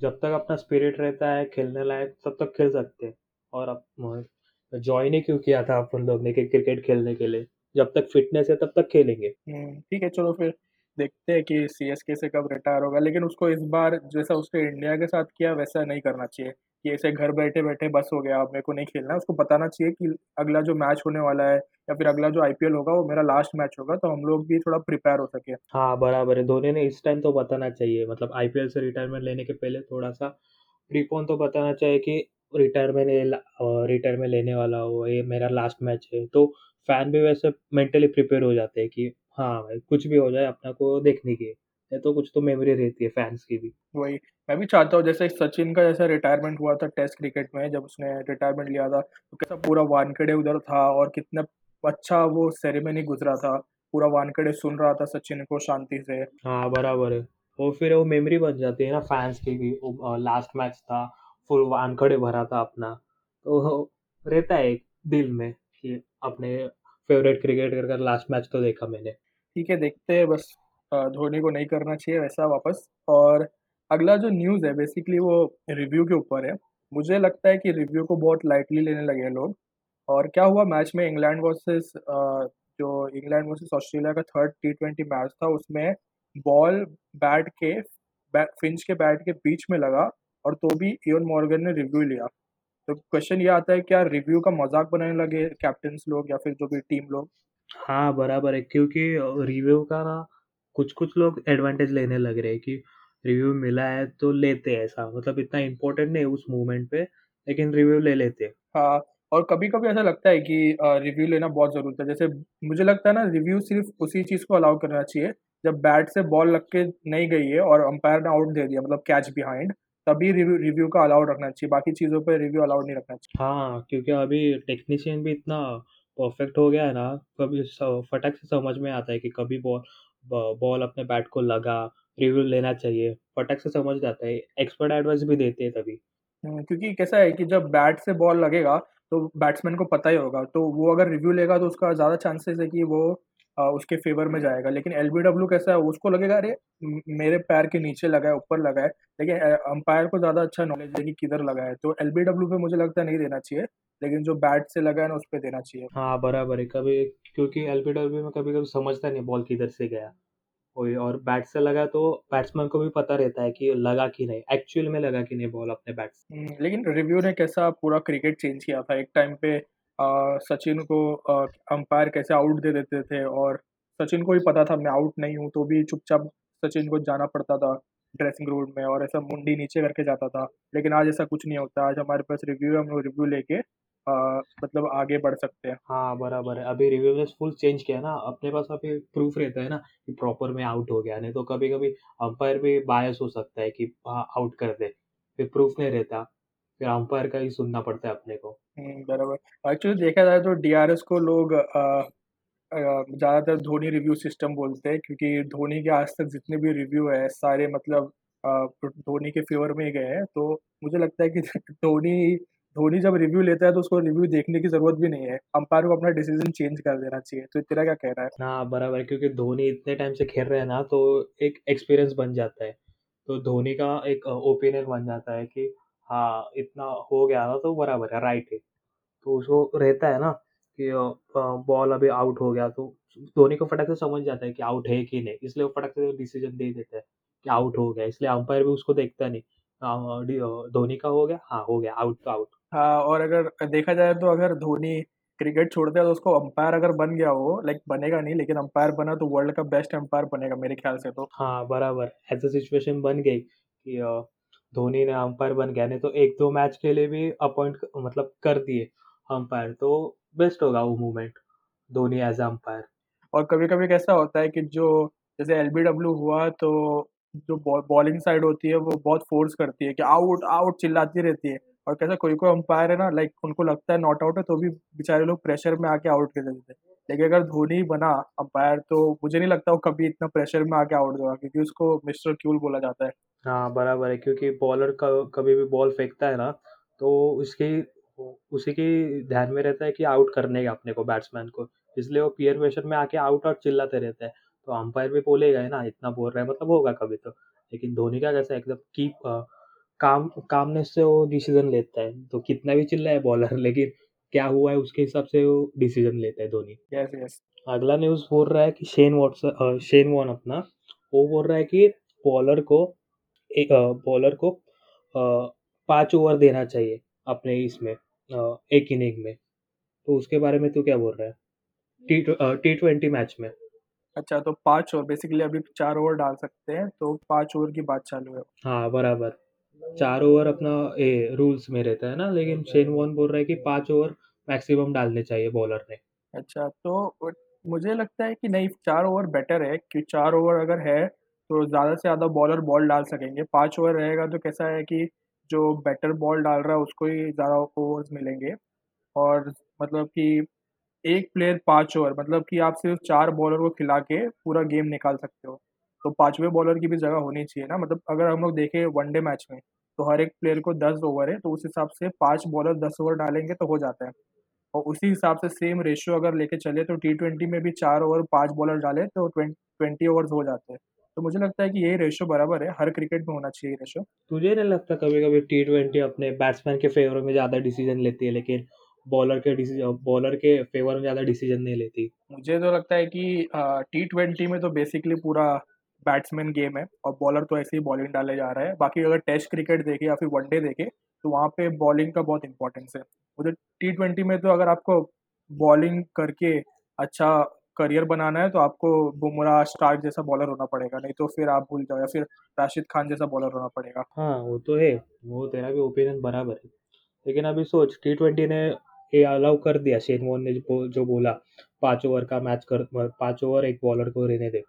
जब तक अपना स्पिरिट रहता है खेलने लायक तब तक खेल सकते हैं। और अब ज्वाइन ही क्यों किया था अपन लोग ने कि क्रिकेट खेलने के लिए? जब तक फिटनेस है तब तक खेलेंगे। हम्म, ठीक है चलो फिर देखते हैं कि सी एस के से कब रिटायर होगा लेकिन उसको इस बार जैसा उसने इंडिया के साथ किया वैसा नहीं करना चाहिए कि ऐसे घर बैठे बैठे बस हो गया अब मेरे को नहीं खेलना उसको बताना चाहिए कि अगला जो मैच होने वाला है या फिर अगला जो आईपीएल होगा वो मेरा लास्ट मैच होगा तो हम लोग भी थोड़ा प्रिपेयर हो सके। हाँ बराबर है। धोनी ने इस टाइम तो बताना चाहिए मतलब आईपीएल से रिटायरमेंट लेने के पहले थोड़ा सा प्रीपोन तो बताना चाहिए कि रिटायरमेंट रिटायरमेंट लेने वाला हो ये मेरा लास्ट मैच है तो फ़ैन भी वैसे मेंटली प्रिपेयर हो जाते हैं कि हाँ भाई कुछ भी हो जाए अपना को देखने की है तो कुछ तो मेमोरी रहती है फैंस की भी। वही मैं भी चाहता हूँ जैसे सचिन का जैसा रिटायरमेंट हुआ था टेस्ट क्रिकेट में जब उसने रिटायरमेंट लिया था तो कैसा पूरा वानखेड़े उधर था और कितना अच्छा वो सेरेमनी गुजरा था पूरा वानखेड़े सुन रहा था सचिन को शांति से। हाँ बराबर है और फिर वो मेमोरी बन जाती है ना फैंस की भी लास्ट मैच था फुल वानखड़े भरा था अपना। तो रहता है एक दिल में कि अपने फेवरेट क्रिकेटर का लास्ट मैच तो देखा मैंने। ठीक है, देखते हैं, बस धोनी को नहीं करना चाहिए वैसा वापस। और अगला जो न्यूज़ है बेसिकली वो रिव्यू के ऊपर है। मुझे लगता है कि रिव्यू को बहुत लाइटली लेने लगे लोग। और क्या हुआ मैच में इंग्लैंड वर्सेस जो इंग्लैंड वर्सेस ऑस्ट्रेलिया का थर्ड टी ट्वेंटी मैच था, उसमें बॉल बैट के फिंच के बैट के बीच में लगा। और तो भी इवन मॉर्गन ने रिव्यू लिया। तो क्वेश्चन ये आता है क्या रिव्यू का मज़ाक बनाने लगे कैप्टन लोग या फिर जो भी टीम लोग? हाँ बराबर है क्योंकि रिव्यू का ना कुछ कुछ लोग एडवांटेज लेने लग रहे हैं कि रिव्यू मिला है तो लेते हैं ऐसा। मतलब इतना इम्पोर्टेंट नहीं उस मूवमेंट पे लेकिन रिव्यू ले लेते हैं। हाँ और कभी-कभी ऐसा लगता है कि रिव्यू लेना बहुत ज़रूरत है। जैसे मुझे लगता है ना रिव्यू सिर्फ़ उसी चीज़ को अलाउ करना चाहिए, जब बैट से बॉल लग के नहीं गई है और अंपायर ने आउट दे दिया मतलब कैच बिहाइंड, तभी रिव्यू रिव्यू का अलाउड रखना चाहिए, बाकी चीज़ों पे रिव्यू अलाउड नहीं रखना चाहिए। हाँ, क्योंकि अभी टेक्नीशियन भी इतना परफेक्ट हो गया है ना, कभी फटक से समझ में आता है कि कभी बॉल बॉल अपने बैट को लगा, रिव्यू लेना चाहिए, फटक से समझ जाता है। एक्सपर्ट एडवाइस भी देते हैं तभी। क्योंकि कैसा है कि जब बैट से बॉल लगेगा, तो बैट्समैन को पता ही होगा, तो वो अगर रिव्यू लेगा तो उसका ज़्यादा चांसेस है कि वो उसके फ़ेवर में जाएगा। लेकिन एलबीडब्ल्यू कैसा है, उसको लगेगा अरे मेरे पैर के नीचे लगा है, ऊपर लगा है, लेकिन अंपायर को ज़्यादा अच्छा नॉलेज है कि किधर लगा है, तो एलबीडब्ल्यू पे मुझे लगता है नहीं देना चाहिए, लेकिन जो बैट से लगा है ना, उस पे देना चाहिए। हाँ, बराबर है। कभी क्योंकि एलबीडब्ल्यू में कभी-कभी समझता नहीं बॉल किधर से गया। और बैट से लगा तो बैट्समैन को भी पता रहता है कि लगा कि नहीं, एक्चुअल में लगा कि नहीं बॉल अपने बैट से। लेकिन रिव्यू ने कैसा पूरा क्रिकेट चेंज किया था। एक टाइम पे सचिन को अंपायर कैसे आउट दे देते थे और सचिन को भी पता था मैं आउट नहीं हूँ, तो भी चुपचाप सचिन को जाना पड़ता था ड्रेसिंग रूम में और ऐसा मुंडी नीचे करके जाता था। लेकिन आज ऐसा कुछ नहीं होता, आज हमारे पास रिव्यू है, हम लोग रिव्यू लेके मतलब आगे बढ़ सकते हैं। हाँ, बराबर है। अभी रिव्यू ने फुल चेंज किया ना, अपने पास अभी प्रूफ रहता है ना कि प्रॉपर में आउट हो गया, नहीं तो कभी-कभी अंपायर भी बायस हो सकता है कि हाँ, आउट कर दे। फिर प्रूफ नहीं रहता, फिर अंपायर का ही सुनना पड़ता है अपने को। बराबर। एक्चुअली देखा जाए तो डीआरएस को लोग ज़्यादातर धोनी रिव्यू सिस्टम बोलते हैं क्योंकि धोनी के आज तक जितने भी रिव्यू है सारे मतलब धोनी के फ़ेवर में ही गए हैं। तो मुझे लगता है कि <laughs> धोनी धोनी जब रिव्यू लेता है तो उसको रिव्यू देखने की ज़रूरत भी नहीं है। अंपायर को अपना डिसीज़न चेंज कर देना चाहिए। तो तेरा क्या कहना है? हाँ, बराबर है क्योंकि धोनी इतने टाइम से खेल रहे हैं ना, तो एक एक्सपीरियंस बन जाता है। तो धोनी का एक ओपिनियन बन जाता है कि हाँ, इतना हो गया ना तो बराबर है, राइट है। तो उसको रहता है ना कि बॉल अभी आउट हो गया तो धोनी को फटक से समझ जाता है कि आउट है कि नहीं, इसलिए वो फटाक से डिसीज़न दे देता है कि आउट हो गया, इसलिए अंपायर भी उसको देखता नहीं। धोनी का हो गया? हाँ, हो गया, आउट तो आउट। हाँ, और अगर देखा जाए तो अगर धोनी क्रिकेट छोड़ता है तो उसको अंपायर अगर बन गया वो लाइक बनेगा नहीं लेकिन अंपायर बना तो वर्ल्ड का बेस्ट अंपायर बनेगा मेरे ख्याल से तो। हाँ, बराबर, ऐसी सिचुएशन बन गई कि धोनी ने अंपायर बन गया, नहीं तो 1-2 मैच के लिए भी अपॉइंट मतलब कर दिए अंपायर, तो बेस्ट होगा वो मूवमेंट, धोनी एज़ अंपायर। और कभी-कभी कैसा होता है कि जो जैसे एलबीडब्ल्यू हुआ तो जो बॉलिंग साइड होती है वो बहुत फ़ोर्स करती है कि आउट, आउट चिल्लाती रहती है। और कैसा कोई-कोई अंपायर है ना लाइक उनको लगता है नॉट आउट है तो भी बेचारे लोग प्रेशर में आके आउट कर देते हैं। लेकिन अगर धोनी बना अंपायर तो मुझे नहीं लगता वो कभी इतना प्रेशर में आके आउट देगा क्योंकि उसको मिस्टर क्यूल बोला जाता है। हाँ, बराबर है क्योंकि बॉलर क कभी भी बॉल फेंकता है ना, तो उसकी उसी की ध्यान में रहता है कि आउट करने का अपने को बैट्समैन को, इसलिए वो पीयर प्रेशर में आके आउट आउट चिल्लाते रहता है। तो अंपायर भी बोलेगा ही ना, इतना बोल रहा है मतलब होगा कभी तो। लेकिन धोनी का कैसा है एकदम कीप अ, काम कामनेस से वो डिसीज़न लेता है, तो कितना भी चिल्लाए बॉलर <laughs> लेकिन क्या हुआ है उसके हिसाब से वो डिसीज़न लेता है धोनी। Yes, yes. अगला न्यूज़ बोल रहा है कि Shane Watson uh, Shane Warne अपना, वो बोल रहा है कि बॉलर को एक बॉलर को 5 ओवर देना चाहिए अपने इसमें 1 इनिंग में। तो उसके बारे में तू क्या बोल रहा है? टी ट्व अ, टी20 मैच में। अच्छा तो 5 ओवर बेसिकली अभी 4 ओवर डाल सकते हैं तो 5 ओवर की बात चालू है। हाँ, बराबर। 4 ओवर अपना ये रूल्स में रहता है ना, लेकिन शेन वॉर्न बोल रहा है कि 5 ओवर मैक्सिमम डालने चाहिए बॉलर ने। अच्छा, तो मुझे लगता है कि नहीं चार ओवर बेटर है कि 4 ओवर अगर है, तो ज़्यादा से ज़्यादा बॉलर बॉल डाल सकेंगे। पाँच ओवर रहेगा तो कैसा है कि जो बैटर बॉल डाल रहा है उसको ही ज़्यादा ओवर्स मिलेंगे और मतलब कि एक प्लेयर पाँच ओवर मतलब कि आप सिर्फ़ चार बॉलर को खिला के पूरा गेम निकाल सकते हो। तो पाँचवें बॉलर की भी जगह होनी चाहिए ना मतलब अगर हम लोग देखें वनडे मैच में, तो हर एक प्लेयर को 10 ओवर है, तो उस हिसाब से पाँच बॉलर 10 ओवर डालेंगे तो हो जाता है। और उसी हिसाब से सेम रेशियो अगर लेके चले तो टी-ट्वेंटी में भी चार ओवर पाँच बॉलर डाले तो ट्वें 20 ओवर्स हो जाते हैं। तो मुझे लगता है कि यही रेशो बराबर है, हर क्रिकेट में होना चाहिए ये रेशियो। तुझे नहीं लगता कभी-कभी टी20 अपने बैट्समैन के फ़ेवर में ज़्यादा डिसीज़न लेती है, लेकिन बॉलर के डिसी अ, बॉलर के फ़ेवर में ज़्यादा डिसीज़न नहीं लेती? मुझे तो लगता है कि टी-ट्वेंटी में तो बेसिकली पूरा बैट्समैन गेम है और बॉलर तो ऐसे ही बॉलिंग डाले जा रहा है। बाकी अगर टेस्ट क्रिकेट देखे या फिर वनडे देखे तो वहाँ पे बॉलिंग का बहुत इम्पोर्टेंस है। मुझे टी-ट्वेंटी में तो अगर आपको बॉलिंग करके अच्छा करियर बनाना है, तो आपको बुमराह, स्टार्क जैसा बॉलर होना पड़ेगा, नहीं तो फिर आप भूल जाओ या फिर राशिद खान जैसा बॉलर होना पड़ेगा। हाँ, वो तो है। वो तेरा भी ओपिनियन बराबर है। लेकिन अभी सोच टी20 ने ये अलाउ कर दिया शेन वॉर्न ने जो, जो बोला पाँच ओवर का मैच कर पाँच ओवर एक बॉलर को रहने दे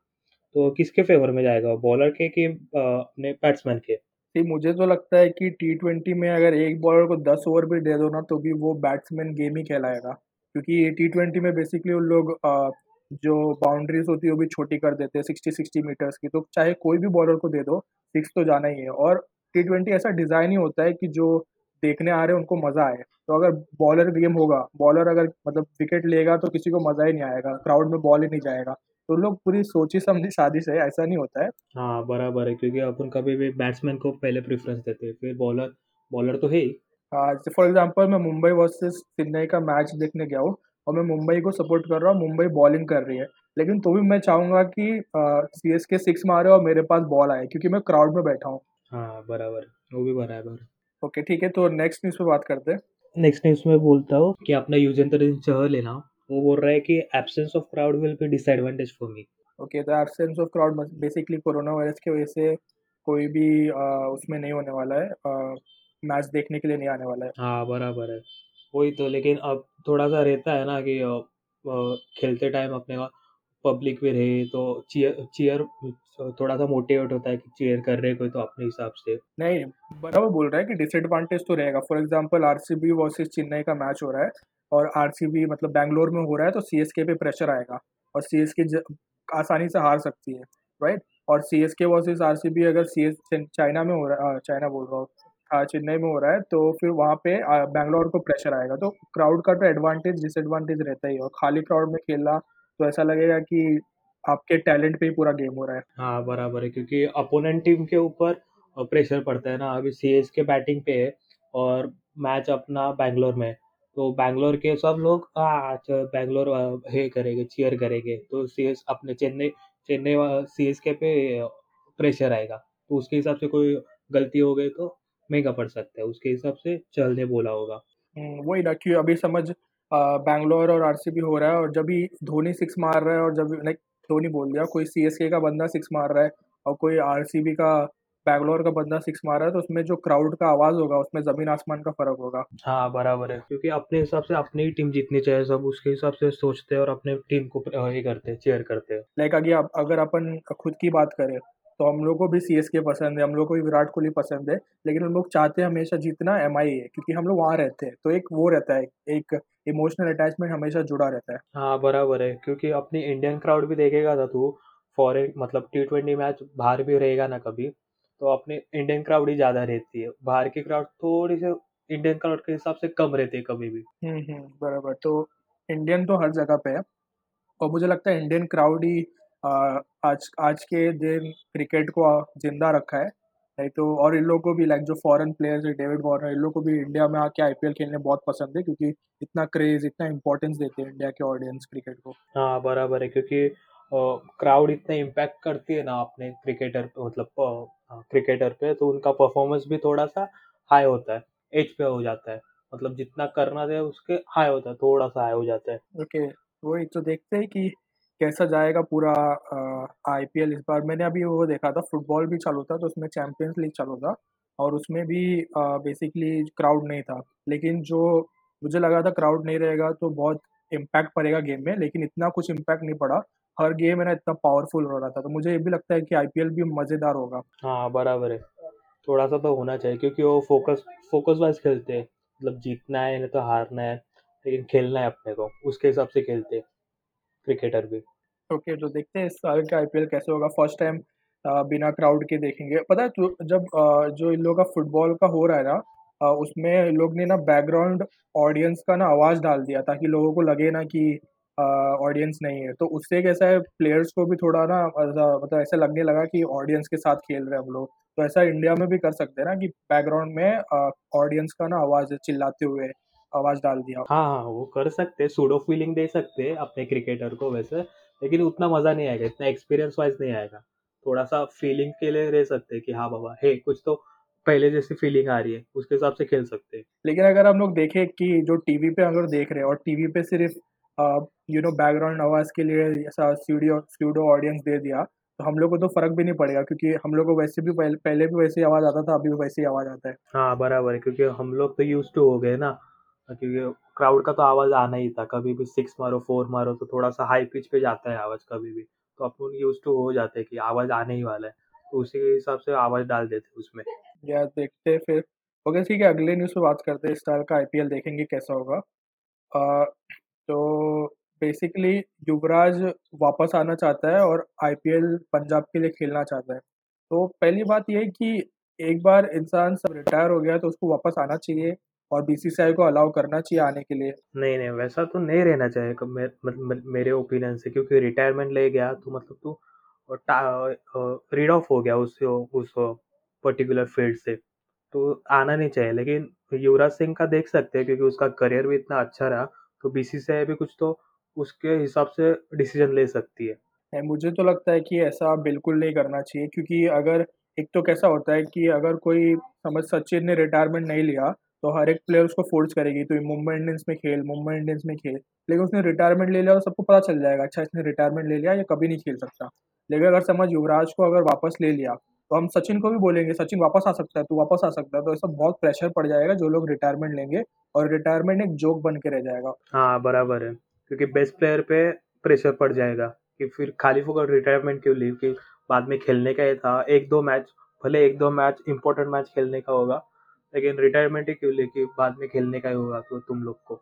तो किसके फेवर में जाएगा बॉलर के कि अपने बैट्समैन के मुझे तो लगता है कि टी ट्वेंटी में अगर एक बॉलर को दस ओवर भी दे दो ना तो भी वो बैट्समैन गेम ही कहलाएगा क्योंकि टी ट्वेंटी में बेसिकली उन लोग जो बाउंड्रीज होती है वो भी छोटी कर देते हैं सिक्सटी सिक्सटी मीटर्स की। तो चाहे कोई भी बॉलर को दे दो सिक्स तो जाना ही है। और टी ट्वेंटी ऐसा डिज़ाइन ही होता है कि जो देखने आ रहे हैं उनको मज़ा आए। तो अगर बॉलर गेम होगा बॉलर अगर मतलब विकेट लेगा तो किसी को मज़ा ही नहीं आएगा। क्राउड में बॉल ही नहीं जाएगा। तो लोग पूरी सोची समझी शादी से ऐसा नहीं होता है। हाँ बराबर है क्योंकि अपन कभी भी बैट्समैन को पहले प्रेफरेंस देते हैं फिर बॉलर बॉलर तो है ही। हाँ फॉर एग्ज़ाम्पल मैं मुंबई वर्सेस चेन्नई का मैच देखने गया हूँ। और मैं मुंबई को सपोर्ट कर रहा हूँ मुंबई बॉलिंग कर रही है। लेकिन तो भी मैं चाहूँगा कि सी एस के सिक्स मारे और मेरे पास बॉल आए क्योंकि मैं क्राउड में बैठा हूँ। हाँ बराबर। वो भी बराबर। ओके ठीक है तो नेक्स्ट न्यूज़ पे बात करते हैं। नेक्स्ट न्यूज़ में बोलता हूँ कि अपना युजवेंद्र चहल है ना वो बोल रहा है कि absence of crowd will be disadvantage for me okay तो absence of crowd basically corona virus की वजह से कोई भी आ, उसमें नहीं होने वाला है। मैच देखने के लिए नहीं आने वाला है। हाँ बराबर है। वही तो लेकिन अब थोड़ा सा रहता है ना कि खेलते टाइम अपने पब्लिक भी रहे तो चीयर चीयर थोड़ा सा मोटिवेट होता है कि चीयर कर रहे कोई तो अपने हिसाब से। नहीं बराबर बोल रहा है कि डिसएडवांटेज तो रहेगा। For example RCB versus Chennai का मैच हो रहा है और आरसीबी मतलब बैंगलोर में हो रहा है तो सीएसके पे प्रेशर आएगा और सीएसके आसानी से हार सकती है राइट और C S K versus R C B अगर सी एस चाइना में हो रहा है चाइना बोल रहा हूँ हाँ चेन्नई में हो रहा है तो फिर वहाँ पे बैंगलोर को प्रेशर आएगा। तो क्राउड का तो एडवांटेज डिसएडवांटेज रहता ही और खाली क्राउड में खेलना तो ऐसा लगेगा कि आपके टैलेंट पे ही पूरा गेम हो रहा है। हाँ बराबर है, क्योंकि अपोनेंट टीम के ऊपर प्रेशर पड़ता है ना। अभी सी एस के बैटिंग पे है और मैच अपना बैंगलोर में तो बैंगलोर के सब लोग अच्छा बैंगलोर हे करेंगे चीयर करेंगे। तो सी एस अपने चेन्नई चेन्नई सी एस के पे प्रेशर आएगा। तो उसके हिसाब से कोई गलती हो गई तो महँगा पड़ सकता है उसके हिसाब से चलने बोला होगा। हम्म, वही ना कि अभी समझ बैंगलोर और आरसीबी हो रहा है और जब भी धोनी सिक्स मार रहा है और जब लाइक धोनी बोल दिया कोई सीएसके का बंदा सिक्स मार रहा है और कोई आरसीबी का बैंगलोर का बंदा सिक्स मार रहा है तो उसमें जो क्राउड का आवाज़ होगा उसमें ज़मीन आसमान का फ़र्क होगा। हाँ बराबर है क्योंकि अपने हिसाब से अपनी ही टीम जीतनी चाहिए सब उसके हिसाब से सोचते हैं और अपने टीम को ये करते हैं चेयर करते हैं। लाइक अगर अगर अपन खुद की बात करें तो हम लोग को भी सी एस के पसंद है हम लोग को भी विराट कोहली पसंद है लेकिन हम लोग चाहते हैं हमेशा जीतना एम आई है क्योंकि हम लोग वहाँ रहते हैं तो एक वो रहता है एक इमोशनल अटैचमेंट हमेशा जुड़ा रहता है। हाँ बराबर है क्योंकि अपनी इंडियन क्राउड भी देखेगा था तू फॉरन मतलब टी ट्वेंटी मैच बाहर भी रहेगा ना कभी तो अपने इंडियन क्राउड ही ज़्यादा रहती है बाहर की क्राउड थोड़ी से इंडियन क्राउड के हिसाब से कम रहती है कभी भी। हम्म हम्म बराबर तो इंडियन तो हर जगह पे है और मुझे लगता है इंडियन क्राउड ही आज आज के दिन क्रिकेट को ज़िंदा रखा है। नहीं तो और इन लोगों को भी लाइक जो फॉरेन प्लेयर्स है डेविड वार्नर इन लोगों को भी इंडिया में आके आईपीएल खेलने बहुत पसंद है क्योंकि इतना क्रेज इतना इंपॉर्टेंस देते हैं इंडिया के ऑडियंस क्रिकेट को। हाँ बराबर है क्योंकि क्राउड इतना इम्पैक्ट करती है ना अपने क्रिकेटर मतलब क्रिकेटर पे तो उनका परफॉर्मेंस भी थोड़ा सा हाई होता है एज पे हो जाता है। मतलब जितना करना चाहिए उसके हाई होता है थोड़ा सा हाई हो जाता है। ओके okay, वही तो देखते हैं कि कैसा जाएगा पूरा आईपीएल इस बार मैंने अभी वो देखा था, फुटबॉल भी चालू था तो उसमें चैंपियंस लीग चालू था और उसमें भी बेसिकली क्राउड नहीं था। लेकिन जो मुझे लगा था क्राउड नहीं रहेगा तो बहुत इम्पैक्ट पड़ेगा गेम में, लेकिन इतना कुछ इम्पैक्ट नहीं पड़ा। हर गेम है ना, इतना पावरफुल हो रहा था तो मुझे ये भी लगता है कि आईपीएल भी मज़ेदार होगा। हाँ बराबर है। थोड़ा सा तो होना चाहिए, क्योंकि वो फोकस फोकस वाइज खेलते हैं। मतलब जीतना है, नहीं तो हारना है, लेकिन खेलना है अपने को, उसके हिसाब से खेलते हैं। क्रिकेटर भी। ओके okay, तो देखते हैं इस साल का आईपीएल कैसे होगा। फ़र्स्ट टाइम बिना क्राउड के देखेंगे। पता है जो जब जो इन लोगों का फुटबॉल का हो रहा है ना उसमें लोग ने ना बैकग्राउंड ऑडियंस का ना आवाज़ डाल दिया ताकि लोगों को लगे ना कि ऑडियंस नहीं है। तो उससे कैसा है प्लेयर्स को भी थोड़ा ना मतलब ऐसा लगने लगा कि ऑडियंस के साथ खेल रहे हैं हम लोग। तो ऐसा इंडिया में भी कर सकते हैं ना कि बैकग्राउंड में ऑडियंस का ना आवाज़ चिल्लाते हुए आवाज़ डाल दिया। हाँ हाँ वो कर सकते हैं सूडो फीलिंग दे सकते हैं अपने क्रिकेटर को वैसे लेकिन उतना मज़ा नहीं आएगा इतना एक्सपीरियंस वाइज नहीं आएगा। थोड़ा सा फीलिंग के लिए रह सकते हैं कि हाँ बाबा हे कुछ तो पहले जैसी फीलिंग आ रही है उसके हिसाब से खेल सकते हैं। लेकिन अगर हम लोग देखें कि जो टीवी पे अगर देख रहे हैं और टीवी पे सिर्फ़ यू नो बैकग्राउंड आवाज़ के लिए ऐसा स्टूडियो स्टूडियो ऑडियंस दे दिया तो हम लोग को तो फ़र्क भी नहीं पड़ेगा क्योंकि हम लोग को वैसे भी पहले, पहले भी वैसे आवाज़ आता था अभी भी वैसे ही आवाज़ आता है। हाँ बराबर है क्योंकि हम लोग तो यूज़ टू हो गए ना। क्योंकि क्राउड का तो आवाज़ आना ही था। कभी भी सिक्स मारो फोर मारो तो थोड़ा सा हाई पिच पे जाता है आवाज़ कभी भी। तो अपन यूज़ टू हो जाते हैं कि आवाज़ आने ही वाला है। तो उसी के हिसाब से आवाज़ डाल देते उसमें। या देखते हैं फिर। ओके ठीक है अगले न्यूज़ पे बात करते हैं। इस साल का आईपीएल देखेंगे कैसा होगा। अ, तो बेसिकली युवराज वापस आना चाहता है और आईपीएल पंजाब के लिए खेलना चाहता है। तो पहली बात ये है कि एक बार इंसान सब रिटायर हो गया तो उसको वापस आना चाहिए। और बीसीसीआई को अलाउ करना चाहिए आने के लिए। नहीं नहीं वैसा तो नहीं रहना चाहिए मे, मे, मेरे ओपिनियन से क्योंकि रिटायरमेंट ले गया तो मतलब तू रीड ऑफ़ हो गया उस उस पर्टिकुलर फ़ील्ड से। तो आना नहीं चाहिए लेकिन युवराज सिंह का देख सकते हैं क्योंकि उसका करियर भी इतना अच्छा रहा तो बीसीसीआई भी कुछ तो उसके हिसाब से डिसीज़न ले सकती है। नहीं, मुझे तो लगता है कि ऐसा बिल्कुल नहीं करना चाहिए क्योंकि अगर एक तो कैसा होता है कि अगर कोई समझ सचिन ने रिटायरमेंट नहीं लिया तो हर एक प्लेयर उसको फोर्स करेगी तो मुंबई इंडियंस में खेल मुंबई इंडियंस में खेल। लेकिन उसने रिटायरमेंट ले लिया तो सबको पता चल जाएगा अच्छा इसने रिटायरमेंट ले लिया ये कभी नहीं खेल सकता। लेकिन अगर समझ युवराज को अगर वापस ले लिया तो हम सचिन को भी बोलेंगे, सचिन वापस आ सकता है, तू वापस आ सकता है तो ऐसा बहुत प्रेशर पड़ जाएगा जो लोग रिटायरमेंट लेंगे और रिटायरमेंट एक जोक बन के रह जाएगा। हाँ बराबर है, क्योंकि बेस्ट प्लेयर पे प्रेशर पड़ जाएगा कि फिर खाली फुकट रिटायरमेंट क्यों ली कि? बाद में खेलने का ही था, एक दो मैच भले एक दो मैच इंपॉर्टेंट मैच खेलने का होगा लेकिन रिटायरमेंट ही क्यों ले कि बाद में खेलने का ही होगा तो तुम लोग को?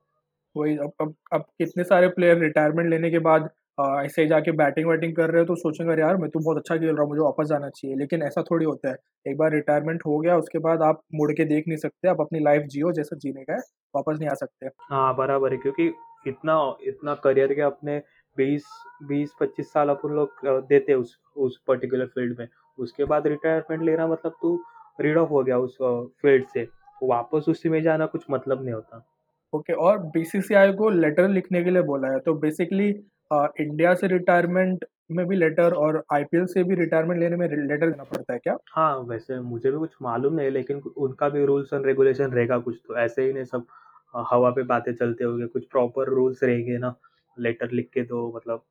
वही अब अब अब कितने सारे प्लेयर रिटायरमेंट लेने के बाद आ, ऐसे जाके बैटिंग वैटिंग कर रहे हो तो सोचेंगे अरे यार मैं तो बहुत अच्छा खेल रहा हूँ मुझे वापस जाना चाहिए। लेकिन ऐसा थोड़ी होता है। एक बार रिटायरमेंट हो गया उसके बाद आप मुड़ के देख नहीं सकते आप अपनी लाइफ जियो जैसा जीने का है वापस नहीं आ सकते। हाँ बराबर है क्योंकि इतना इतना करियर के अपने बीस बीस पच्चीस साल अपन लोग देते उस उस पर्टिकुलर फ़ील्ड में। उसके बाद रिटायरमेंट लेना मतलब तू रीड ऑफ़ हो गया उस फ़ील्ड से वापस उसी में जाना कुछ मतलब नहीं होता। ओके okay, और बीसीसीआई को लेटर लिखने के लिए बोला है तो बेसिकली इंडिया से रिटायरमेंट में भी लेटर और आईपीएल से भी रिटायरमेंट लेने में लेटर देना पड़ता है क्या? हाँ वैसे मुझे भी कुछ मालूम नहीं है लेकिन उनका भी रूल्स एंड रेगुलेशन रहेगा कुछ तो ऐसे ही नहीं सब हवा पे बातें चलते होंगे कुछ प्रॉपर रूल्स रहेंगे ना लेटर लिख के दो मतलब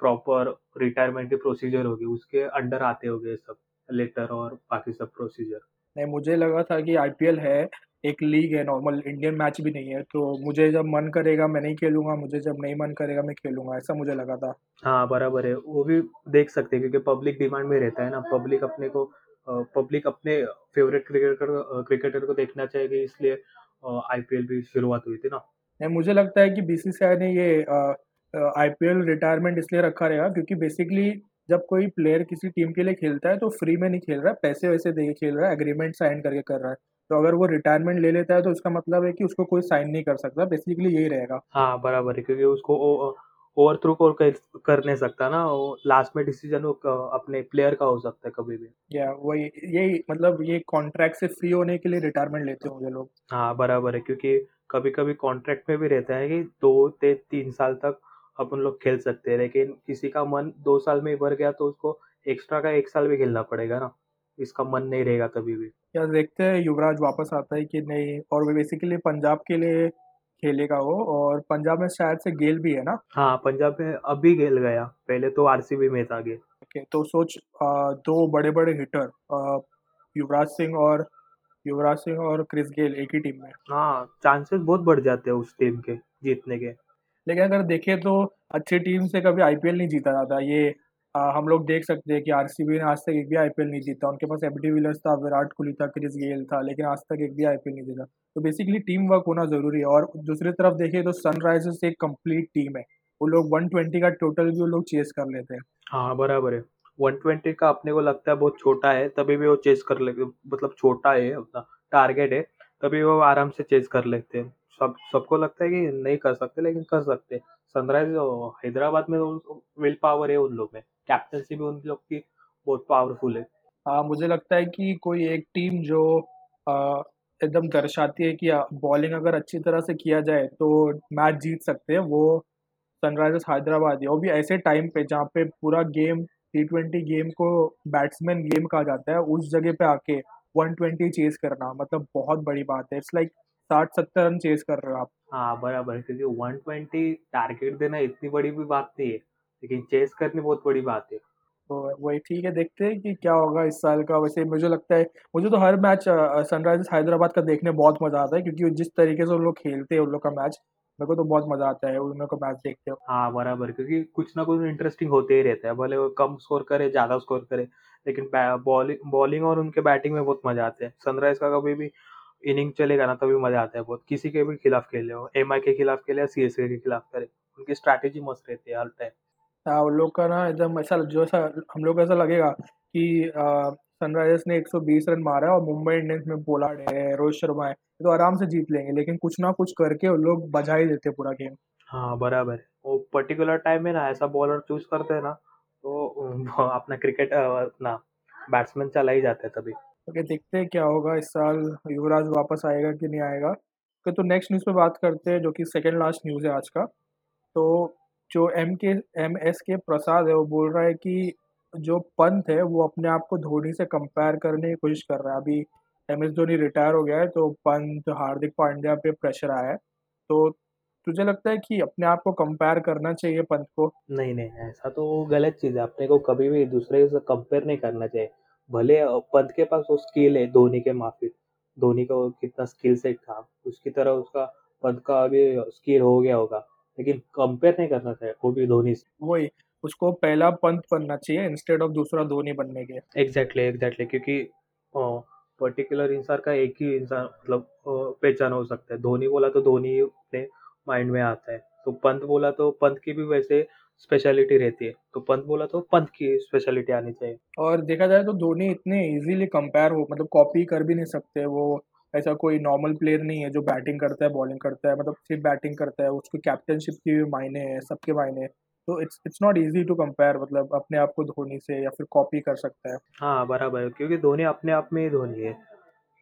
प्रॉपर रिटायरमेंट की प्रोसीजर होगी उसके अंडर आते होंगे सब। लेटर और बाकी सब प्रोसीजर नहीं मुझे लगा था कि आईपीएल है एक लीग है नॉर्मल इंडियन मैच भी नहीं है तो मुझे जब मन करेगा मैं नहीं खेलूँगा मुझे जब नहीं मन करेगा मैं खेलूँगा ऐसा मुझे लगा था। हाँ बराबर है वो भी देख सकते हैं क्योंकि पब्लिक डिमांड में रहता है ना पब्लिक अपने को पब्लिक अपने फेवरेट क्रिकेटर क्रिकेटर को देखना चाहेगी इसलिए आईपीएल भी शुरुआत हुई थी ना। नहीं मुझे लगता है कि बीसीसीआई ने ये आईपीएल रिटायरमेंट इसलिए रखा रहेगा क्योंकि बेसिकली जब कोई प्लेयर किसी टीम के लिए खेलता है तो फ्री में नहीं खेल रहा है पैसे वैसे दे के खेल रहा है एग्रीमेंट साइन करके कर रहा है। तो अगर वो रिटायरमेंट ले लेता है तो उसका मतलब है कि उसको कोई साइन नहीं कर सकता बेसिकली यही रहेगा। हाँ बराबर है क्योंकि उसको ओवर थ्रू को कर, कर नहीं सकता ना वो लास्ट में डिसीज़न अपने प्लेयर का हो सकता है कभी भी। या वही यही मतलब ये कॉन्ट्रैक्ट से फ्री होने के लिए रिटायरमेंट लेते होंगे लोग। हाँ बराबर है क्योंकि कभी कभी कॉन्ट्रैक्ट में भी रहता है कि दो से तीन साल तक अपन लोग खेल सकते हैं लेकिन किसी का मन दो साल में भर गया तो उसको एक्स्ट्रा का एक साल भी खेलना पड़ेगा ना? इसका मन नहीं रहेगा कभी भी। या देखते हैं युवराज वापस आता है कि नहीं? और वो बेसिकली पंजाब के लिए खेलेगा वो और पंजाब में शायद से गेल भी है ना? हाँ पंजाब में अभी गेल गया पहले तो आरसीबी में था गेल। ओके तो सोच आ, दो बड़े बड़े हिटर युवराज सिंह और युवराज सिंह और क्रिस गेल एक ही टीम में। हाँ चांसेस बहुत बढ़ जाते हैं उस टीम के जीतने के। लेकिन अगर देखें तो अच्छी टीम से कभी आईपीएल नहीं जीता जाता। ये आ, हम लोग देख सकते हैं कि आरसीबी ने आज तक एक भी आईपीएल नहीं जीता। उनके पास एफ़ डी विलर्स था विराट कोहली था क्रिस गेल था लेकिन आज तक एक भी आईपीएल नहीं जीता। तो बेसिकली टीम वर्क होना ज़रूरी है। और दूसरी तरफ़ देखिए तो सनराइजर्स एक कंप्लीट टीम है। वो लोग 120 का टोटल भी वो लोग चेस कर लेते हैं। हाँ बराबर है। 120 का अपने को लगता है बहुत छोटा है तभी भी वो चेस कर लेते मतलब छोटा है अपना टारगेट है तभी वो आराम से चेस कर लेते हैं। सब, सबको लगता है कि नहीं कर सकते, लेकिन कर सकते सनराइज हैदराबाद में विल पावर है उन लोग में। कैप्टनसी भी उन लोग की बहुत पावरफुल है। हाँ मुझे लगता है कि कोई एक टीम जो एकदम दर्शाती है कि बॉलिंग अगर अच्छी तरह से किया जाए तो मैच जीत सकते हैं। वो सनराइजर्स हैदराबाद है। वो भी ऐसे टाइम पे जहाँ पे पूरा गेम टी ट्वेंटी गेम को बैट्समैन गेम कहा जाता है, उस जगह पे आके वन ट्वेंटी चेज करना मतलब बहुत बड़ी बात है। इट्स लाइक साठ सत्तर रन चेज कर रहे हो आप। हाँ बराबर क्योंकि वन ट्वेंटी टारगेट देना इतनी बड़ी भी बात नहीं है लेकिन चेस करनी बहुत बड़ी बात है। तो वही ठीक है देखते हैं कि क्या होगा इस साल का। वैसे मुझे लगता है मुझे तो हर मैच सनराइजर्स हैदराबाद का देखने बहुत मज़ा आता है क्योंकि जिस तरीके से उन लोग खेलते हैं उन लोग का मैच मेरे को तो बहुत मज़ा आता है उन लोग का मैच देखते हो हाँ बराबर क्योंकि कुछ ना कुछ इंटरेस्टिंग होते ही रहता है भले वो कम स्कोर करे ज़्यादा स्कोर करे लेकिन बॉलिंग बॉलिंग और उनके बैटिंग में बहुत मज़ा आता है। सनराइज का कभी भी इनिंग चलेगा ना तभी मज़ा आता है बहुत। किसी के भी खिलाफ खेले हो एम के खिलाफ खेले या सी के खिलाफ करे उनकी स्ट्रैटेजी मस्त रहती है हर टाइम हाँ उन लोग का ना एकदम ऐसा जो ऐसा हम लोग को ऐसा लगेगा कि सनराइजर्स ने 120 रन मारा है और मुंबई इंडियंस में पोलार्ड है रोहित शर्मा है तो आराम से जीत लेंगे लेकिन कुछ ना कुछ करके उन लोग बजा ही देते पूरा गेम हाँ बराबर। वो पर्टिकुलर टाइम में ना ऐसा बॉलर चूज़ करते हैं ना तो अपना क्रिकेट अपना बैट्समैन चला ही जाता है तभी। ओके, देखते हैं क्या होगा इस साल युवराज वापस आएगा कि नहीं आएगा। ओके तो नेक्स्ट न्यूज़ पे बात करते हैं जो कि सेकेंड लास्ट न्यूज़ है आज का। तो जो एम के एम एस के प्रसाद है, वो बोल रहा है कि जो पंत है, वो अपने आप को धोनी से कंपेयर करने की कोशिश कर रहा है। अभी एम एस धोनी रिटायर हो गया है तो पंत, हार्दिक पांड्या पे प्रेशर आया है। तो तुझे लगता है कि अपने आप को कंपेयर करना चाहिए पंत को? नहीं नहीं, ऐसा तो गलत चीज़ है। अपने को कभी भी दूसरे से कंपेयर नहीं करना चाहिए। भले पंत के पास वो स्किल है धोनी के माफ़ी धोनी का कितना स्किल सेट था उसकी तरह उसका पंत का अभी स्किल हो गया होगा लेकिन कंपेयर नहीं करना चाहिए वो भी धोनी से। वही उसको पहला पंत बनना चाहिए इंस्टेड ऑफ़ दूसरा धोनी बनने के। एग्जैक्टली एग्जैक्टली क्योंकि पर्टिकुलर इंसान का एक ही इंसान मतलब पहचान हो सकता है। धोनी बोला तो धोनी अपने माइंड में आता है तो पंत बोला तो पंत की भी वैसे स्पेशलिटी रहती है। तो पंत बोला तो पंत की स्पेशलिटी आनी चाहिए। और देखा जाए तो धोनी इतने इजीली कंपेयर हो मतलब कॉपी कर भी नहीं सकते। वो ऐसा कोई नॉर्मल प्लेयर नहीं है जो बैटिंग करता है बॉलिंग करता है मतलब सिर्फ़ बैटिंग करता है। उसकी कैप्टनशिप की भी मायने हैं सबके मायने हैं। तो it's it's not easy to compare मतलब अपने आप को धोनी से या फिर कॉपी कर सकता है। हाँ बराबर क्योंकि धोनी अपने आप में ही धोनी है।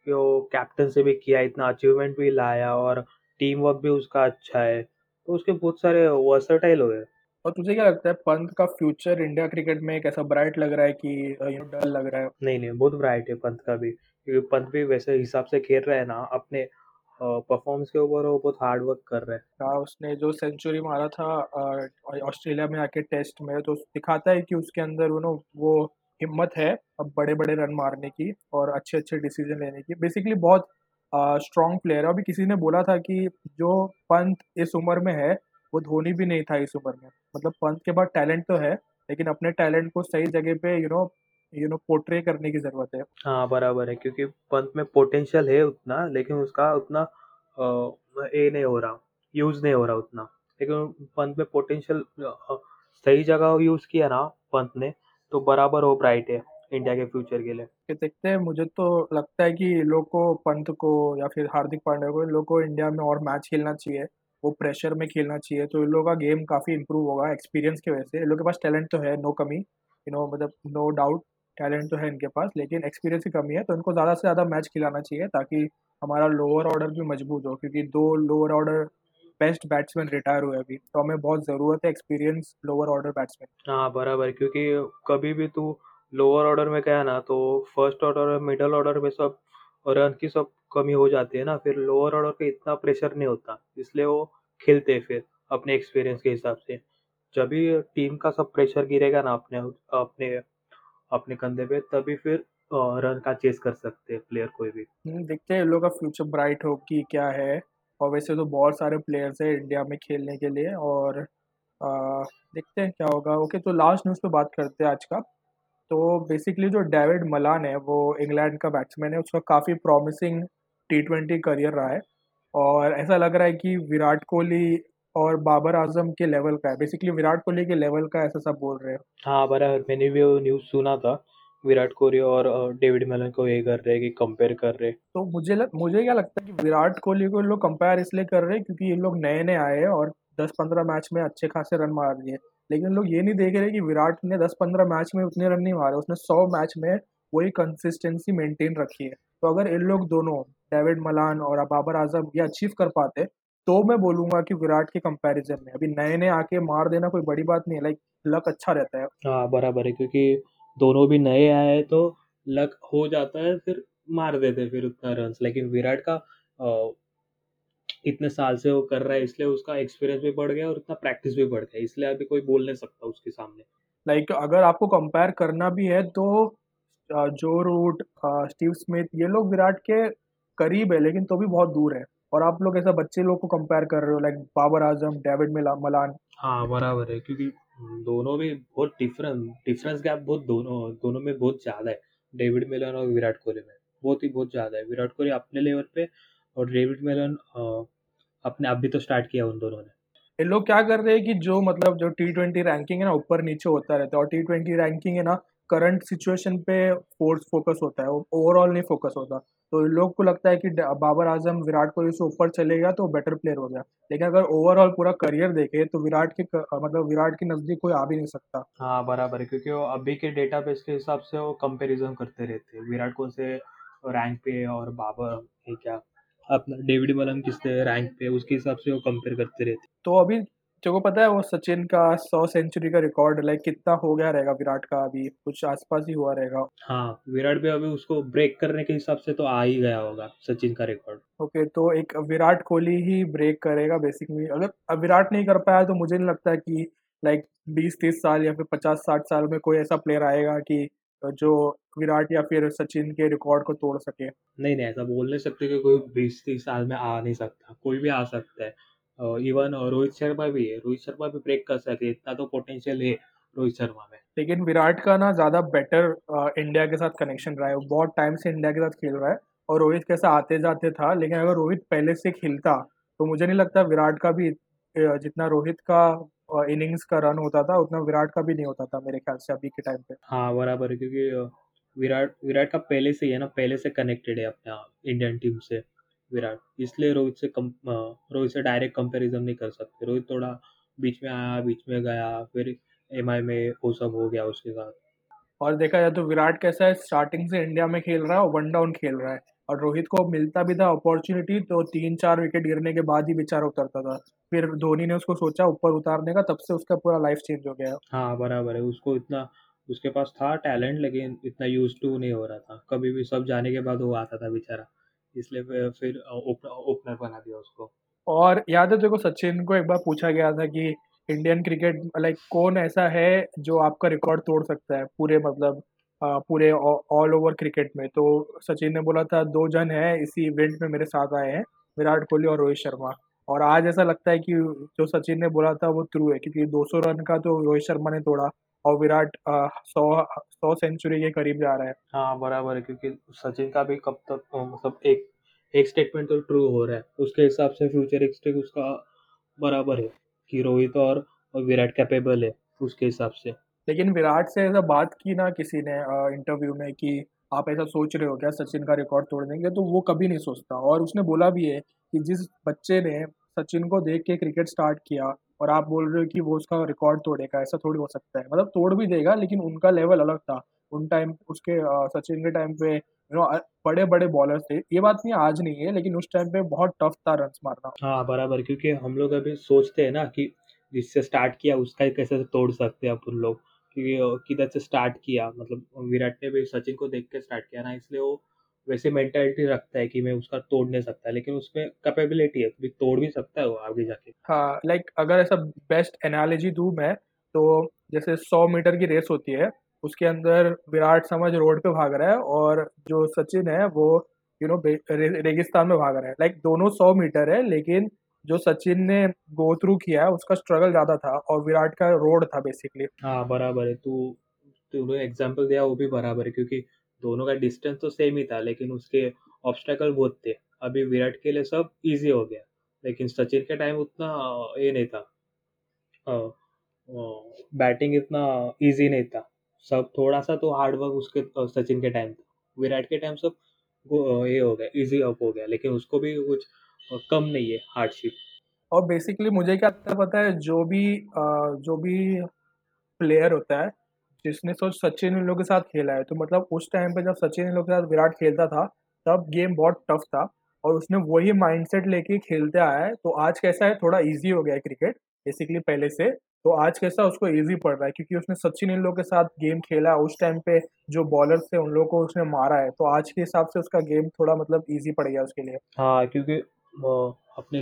कि वो कैप्टन से भी किया इतना अचीवमेंट भी लाया और टीम वर्क भी उसका अच्छा है। तो उसके बहुत सारे वर्सटाइल हुए और तुझे क्या लगता है पंत का फ्यूचर इंडिया क्रिकेट में कैसा ब्राइट लग रहा है कि यू डल लग रहा है? नहीं नहीं बहुत ब्राइट है पंत का भी क्योंकि पंत भी वैसे हिसाब से खेल रहा है ना अपने परफॉर्मेंस के ऊपर वो बहुत हार्ड वर्क कर रहे हैं। हाँ उसने जो सेंचुरी मारा था ऑस्ट्रेलिया में आके टेस्ट में तो दिखाता है कि उसके अंदर वो वो हिम्मत है अब बड़े बड़े रन मारने की और अच्छे अच्छे डिसीज़न लेने की। बेसिकली बहुत स्ट्रॉन्ग प्लेयर है। अभी किसी ने बोला था कि जो पंत इस उम्र में है वो धोनी भी नहीं था इस उम्र में। मतलब पंत के पास टैलेंट तो है लेकिन अपने टैलेंट को सही जगह पे you know you know portray करने की ज़रूरत है। हाँ बराबर है क्योंकि पंत में पोटेंशियल है उतना लेकिन उसका उतना ए नहीं हो रहा यूज़ नहीं हो रहा उतना। लेकिन पंत में पोटेंशियल सही जगह यूज़ किया ना पंत ने तो बराबर हो ब्राइट है इंडिया के फ्यूचर के लिए। देखते हैं मुझे तो लगता है कि लोग को पंत को या फिर हार्दिक पांड्या को लोग को इंडिया में और मैच खेलना चाहिए। वो प्रेशर में खेलना चाहिए तो इन लोगों का गेम काफ़ी इंप्रूव होगा एक्सपीरियंस की वजह से। इन लोगों के पास टैलेंट तो है नो कमी। यू नो मतलब नो डाउट टैलेंट तो है इनके पास, लेकिन एक्सपीरियंस की कमी है तो इनको ज़्यादा से ज़्यादा मैच खिलाना चाहिए, ताकि हमारा लोअर ऑर्डर भी मज़बूत हो, क्योंकि दो lower order best batsman retire हुए अभी तो हमें बहुत ज़रूरत है एक्सपीरियंस लोअर ऑर्डर बैट्समैन हाँ बराबर, क्योंकि कभी भी तू लोअर ऑर्डर में गया ना तो फ़र्स्ट ऑर्डर मिडल ऑर्डर में सब रन की सब कमी हो जाती है ना फिर लोअर ऑर्डर पे इतना प्रेशर नहीं होता इसलिए वो खेलते हैं फिर अपने एक्सपीरियंस के हिसाब से। जब भी टीम का सब प्रेशर गिरेगा ना अपने अपने अपने कंधे पे तभी फिर रन का चेस कर सकते हैं प्लेयर कोई भी। हम्म, देखते हैं लोग का फ्यूचर ब्राइट हो कि क्या है। और वैसे तो बहुत सारे प्लेयर्स हैं इंडिया में खेलने के लिए और आ, देखते हैं क्या होगा। ओके तो लास्ट न्यूज़ पे बात करते हैं आज का। तो बेसिकली जो डेविड मलान है वो इंग्लैंड का बैट्समैन है उसका काफ़ी प्रॉमिसिंग टी ट्वेंटी करियर रहा है। और ऐसा लग रहा है कि विराट कोहली और बाबर आज़म के लेवल का है। बेसिकली विराट कोहली के लेवल का ऐसा सब बोल रहे हैं। हाँ बराबर मैंने भी वो न्यूज़ सुना था विराट कोहली और डेविड मेलन को ये कर रहे हैं कि कंपेयर कर रहे हैं। तो मुझे लग, मुझे क्या लगता है कि विराट कोहली को लोग कंपेयर इसलिए कर रहे हैं क्योंकि ये लोग नए नए आए हैं और दस पंद्रह मैच में अच्छे खासे रन मार दिए लेकिन लोग ये नहीं देख रहे कि विराट ने दस पंद्रह मैच में उतने रन नहीं मारे, उसने सौ मैच में वही कंसिस्टेंसी मेंटेन रखी है। तो अगर इन लोग दोनों डेविड मलान और बाबर आज़म ये अचीव कर पाते तो मैं बोलूँगा कि विराट के कंपैरिजन में, अभी नए नए आके मार देना कोई बड़ी बात नहीं है लाइक लक अच्छा रहता है। हाँ बराबर है, क्योंकि दोनों भी नए आए तो लक हो जाता है, फिर मार देते फिर उतना रन लेकिन विराट का इतने साल से वो कर रहा है इसलिए उसका एक्सपीरियंस भी बढ़ गया और इतना प्रैक्टिस भी बढ़ गया इसलिए अभी कोई बोल नहीं सकता उसके सामने। लाइक like, अगर आपको कंपेयर करना भी है तो जो रूट स्टीव स्मिथ ये लोग विराट के करीब है लेकिन तो भी बहुत दूर है। और आप लोग ऐसा बच्चे लोग को कंपेयर कर रहे हो like Babar Azam David Malan हाँ बराबर है क्योंकि दोनों में बहुत डिफरेंस डिफरेंस गैप बहुत दोनों दोनों में बहुत ज़्यादा है डेविड मिलन और विराट कोहली में। बहुत ही बहुत ज़्यादा है। विराट कोहली अपने लेवल पे और डेविड मेलन अपने अभी तो स्टार्ट किया उन दोनों ने। ये लोग क्या कर रहे हैं कि जो मतलब जो टी ट्वेंटी रैंकिंग है ना ऊपर नीचे होता रहता है और टी ट्वेंटी रैंकिंग है ना करंट सिचुएशन पे फोर्स फोकस होता है ओवरऑल नहीं फोकस होता। तो इन लोग को लगता है कि बाबर आज़म विराट कोहली से ऊपर चलेगा तो बेटर प्लेयर हो गया। लेकिन अगर ओवरऑल पूरा करियर देखे तो विराट के मतलब विराट के नज़दीक कोई आ भी नहीं सकता। हाँ बराबर है क्योंकि वो अभी के डेटा बेस के हिसाब से वो कंपेरिजन करते रहते हैं। विराट कोहली से रैंक पे और बाबर है क्या? अपना डेविड मलन किस रैंक पे उसके हिसाब से वो कंपेयर करते रहते तो अभी को पता है वो सचिन का सौ सेंचुरी का रिकॉर्ड लाइक कितना हो गया रहेगा विराट का अभी? कुछ आसपास ही हुआ रहेगा। हाँ विराट भी अभी उसको ब्रेक करने के हिसाब से तो आ ही गया होगा सचिन का रिकॉर्ड ओके तो एक विराट कोहली ही ब्रेक करेगा बेसिकली अगर विराट नहीं कर पाया तो मुझे नहीं लगता कि लाइक बीस तीस साल या फिर पचास साठ साल में कोई ऐसा प्लेयर आएगा कि जो विराट या फिर सचिन के रिकॉर्ड को तोड़ सके। नहीं नहीं ऐसा बोल नहीं सकते कि कोई बीस तीस साल में आ नहीं सकता। कोई भी आ सकता है। इवन रोहित शर्मा भी है। रोहित शर्मा भी ब्रेक कर सकते हैं इतना तो पोटेंशियल है रोहित शर्मा में। लेकिन विराट का ना ज़्यादा बेटर इंडिया के साथ कनेक्शन रहा है। वो बहुत टाइम से इंडिया के साथ खेल रहा है और रोहित कैसा आते जाते था लेकिन अगर रोहित पहले से खेलता तो मुझे नहीं लगता विराट का भी जितना रोहित का इनिंग्स का रन होता था उतना विराट का भी नहीं होता था मेरे ख्याल से अभी के टाइम पे। हाँ बराबर क्योंकि विराट विराट का पहले से ही है ना पहले से कनेक्टेड है अपना इंडियन टीम से विराट। इसलिए रोहित से कम रोहित से डायरेक्ट कंपैरिजन नहीं कर सकते। रोहित थोड़ा बीच में आया बीच में गया फिर एमआई में वो सब हो गया उसके साथ। और देखा जाए तो विराट कैसा है स्टार्टिंग से इंडिया में खेल रहा है और वन डाउन खेल रहा है। और रोहित को मिलता भी था अपॉर्चुनिटी तो तीन चार विकेट गिरने के बाद ही बेचारा उतरता था। फिर धोनी ने उसको सोचा ऊपर उतारने का तब से उसका पूरा लाइफ चेंज हो गया हाँ बराबर है। उसको इतना उसके पास था टैलेंट लेकिन इतना यूज़ टू नहीं हो रहा था। कभी भी सब जाने के बाद वो आता था बेचारा। इसलिए फिर ओपनर बना दिया उसको। और याद है, देखो सचिन को एक बार पूछा गया था कि इंडियन क्रिकेट लाइक कौन ऐसा है जो आपका रिकॉर्ड तोड़ सकता है पूरे मतलब पूरे ऑल ओवर क्रिकेट में? तो सचिन ने बोला था, दो जन है, इसी इवेंट में मेरे साथ आए हैं, विराट कोहली और रोहित शर्मा। और आज ऐसा लगता है कि जो सचिन ने बोला था, वो थ्रू है, क्योंकि 200 रन का तो रोहित शर्मा ने तोड़ा। और विराट सौ सौ सेंचुरी के करीब जा रहा है। हाँ बराबर है क्योंकि सचिन का भी कब तक मतलब एक एक स्टेटमेंट तो ट्रू हो रहा है। उसके हिसाब से फ्यूचर फ्यूचरिस्टिक उसका बराबर है कि रोहित और, और विराट कैपेबल है उसके हिसाब से। लेकिन विराट से ऐसा बात की ना किसी ने इंटरव्यू में कि आप ऐसा सोच रहे हो क्या सचिन का रिकॉर्ड तोड़ देंगे? तो वो कभी नहीं सोचता। और उसने बोला भी है कि जिस बच्चे ने सचिन को देख के क्रिकेट स्टार्ट किया और आप बोल रहे हो कि वो उसका रिकॉर्ड तोड़ेगा, ऐसा थोड़ी हो सकता है। मतलब तोड़ भी देगा, लेकिन उनका लेवल अलग था। उन टाइम उसके सचिन के टाइम पे यू नो बड़े बड़े बॉलर थे। ये बात नहीं, आज नहीं है, लेकिन उस टाइम पे बहुत टफ था रन मारना। हाँ बराबर, क्योंकि हम लोग अभी सोचते हैं ना कि जिससे स्टार्ट किया, उसका ही कैसे तोड़ सकते हैं अपन लोग। क्योंकि किधर से स्टार्ट किया मतलब विराट ने भी सचिन को देख के स्टार्ट किया ना, इसलिए वो वैसे मेंटालिटी रखता है कि मैं उसका तोड़ नहीं सकता लेकिन उसमें कैपेबिलिटी है भी तोड़ भी सकता है वो आगे जाके। हाँ लाइक अगर ऐसा बेस्ट एनालॉजी दूँ मैं तो जैसे सौ मीटर की रेस होती है उसके अंदर विराट समझ रोड पे भाग रहा है और जो सचिन है वो यू नो रेगिस्तान में भाग रहा है। लाइक दोनों सौ मीटर है लेकिन जो सचिन ने गो थ्रू किया है उसका स्ट्रगल ज़्यादा था और विराट का रोड था बेसिकली हाँ बराबर है तू तूने एग्ज़ाम्पल दिया वो भी बराबर है क्योंकि दोनों का डिस्टेंस तो सेम ही था, लेकिन उसके ऑब्स्टेकल बहुत थे। अभी विराट के लिए सब इजी हो गया, लेकिन सचिन के टाइम उतना ये नहीं था। बैटिंग इतना इजी नहीं था। सब थोड़ा सा तो हार्ड वर्क उसके सचिन के टाइम था। विराट के टाइम सब ये हो गया इजी अप हो गया, लेकिन उसको भी कुछ कम नहीं है हार्डशिप और बेसिकली मुझे क्या पता है, जो भी जो भी प्लेयर होता है जिसने सोच सचिन इन लोगों के साथ खेला है तो मतलब उस टाइम पे जब सचिन इन लोगों के साथ विराट खेलता था, तब गेम बहुत टफ था और उसने वही माइंडसेट लेके खेलते आया है। तो आज कैसा है? थोड़ा इजी हो गया है क्रिकेट बेसिकली पहले से। तो आज कैसा उसको इजी पड़ रहा है? क्योंकि उसने सचिन इन लोगों के साथ गेम खेला, उस टाइम पे जो बॉलर थे उन लोगों को उसने मारा है। तो आज के हिसाब से उसका गेम थोड़ा मतलब इजी पड़ गया उसके लिए। हाँ क्योंकि अपने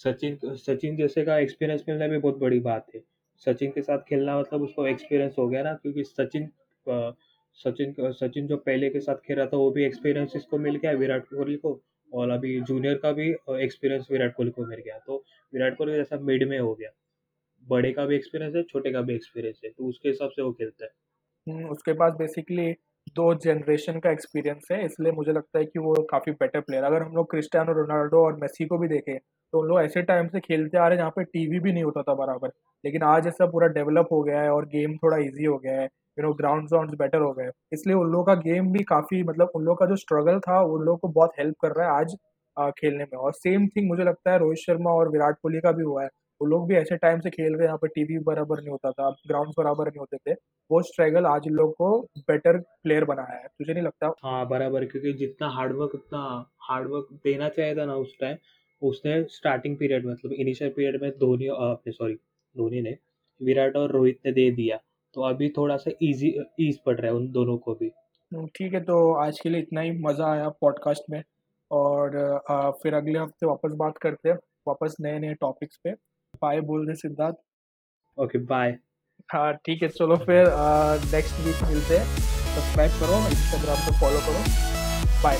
सचिन सचिन जैसे का एक्सपीरियंस मिलना भी बहुत बड़ी बात है। सचिन के साथ खेलना मतलब उसको एक्सपीरियंस हो गया ना क्योंकि सचिन सचिन सचिन जो पहले के साथ खेल रहा था वो भी एक्सपीरियंस इसको मिल गया विराट कोहली को और अभी जूनियर का भी एक्सपीरियंस विराट कोहली को मिल गया। तो विराट कोहली जैसा मिड में हो गया। बड़े का भी एक्सपीरियंस है छोटे का भी एक्सपीरियंस है तो उसके हिसाब से वो खेलता है। हम्म, उसके पास बेसिकली दो जनरेशन का एक्सपीरियंस है, इसलिए मुझे लगता है कि वो काफ़ी बेटर प्लेयर अगर हम लोग क्रिस्टियानो रोनाल्डो और मेसी को भी देखें तो उन लोग ऐसे टाइम से खेलते आ रहे हैं जहाँ पे टीवी भी नहीं होता था बराबर। लेकिन आज ऐसा पूरा डेवलप हो गया है और गेम थोड़ा ईजी हो गया है यू नो ग्राउंड वाउंड बेटर हो गए इसलिए उन लोगों का गेम भी काफ़ी मतलब उन लोग का जो स्ट्रगल था, उन लोगों को बहुत हेल्प कर रहा है आज खेलने में। और सेम थिंग मुझे लगता है रोहित शर्मा और विराट कोहली का भी हुआ है। वो लोग भी ऐसे टाइम से खेल रहे यहाँ पे टीवी बराबर नहीं होता था ग्राउंड बराबर नहीं होते थे। वो स्ट्रगल आज इन लोग को बेटर प्लेयर बनाया है। तुझे नहीं लगता? हाँ बराबर क्योंकि जितना हार्डवर्क उतना हार्डवर्क देना चाहिए था ना उस टाइम उसने स्टार्टिंग पीरियड मतलब इनिशियल पीरियड में धोनी अपने सॉरी धोनी ने विराट और रोहित ने दे दिया। तो अभी थोड़ा सा इजी ईज पड़ रहा है उन दोनों को भी। हम्म, ठीक है तो आज के लिए इतना ही। मज़ा आया पॉडकास्ट में। और आ, फिर अगले हफ़्ते वापस बात करते हैं वापस नए नए टॉपिक्स पे। बाय बोल रहे सिद्धार्थ। ओके बाय हाँ ठीक है चलो फिर नेक्स्ट वीक मिलते हैं। सब्सक्राइब करो इंस्टाग्राम पर फॉलो करो। Bye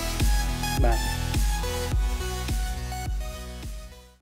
bye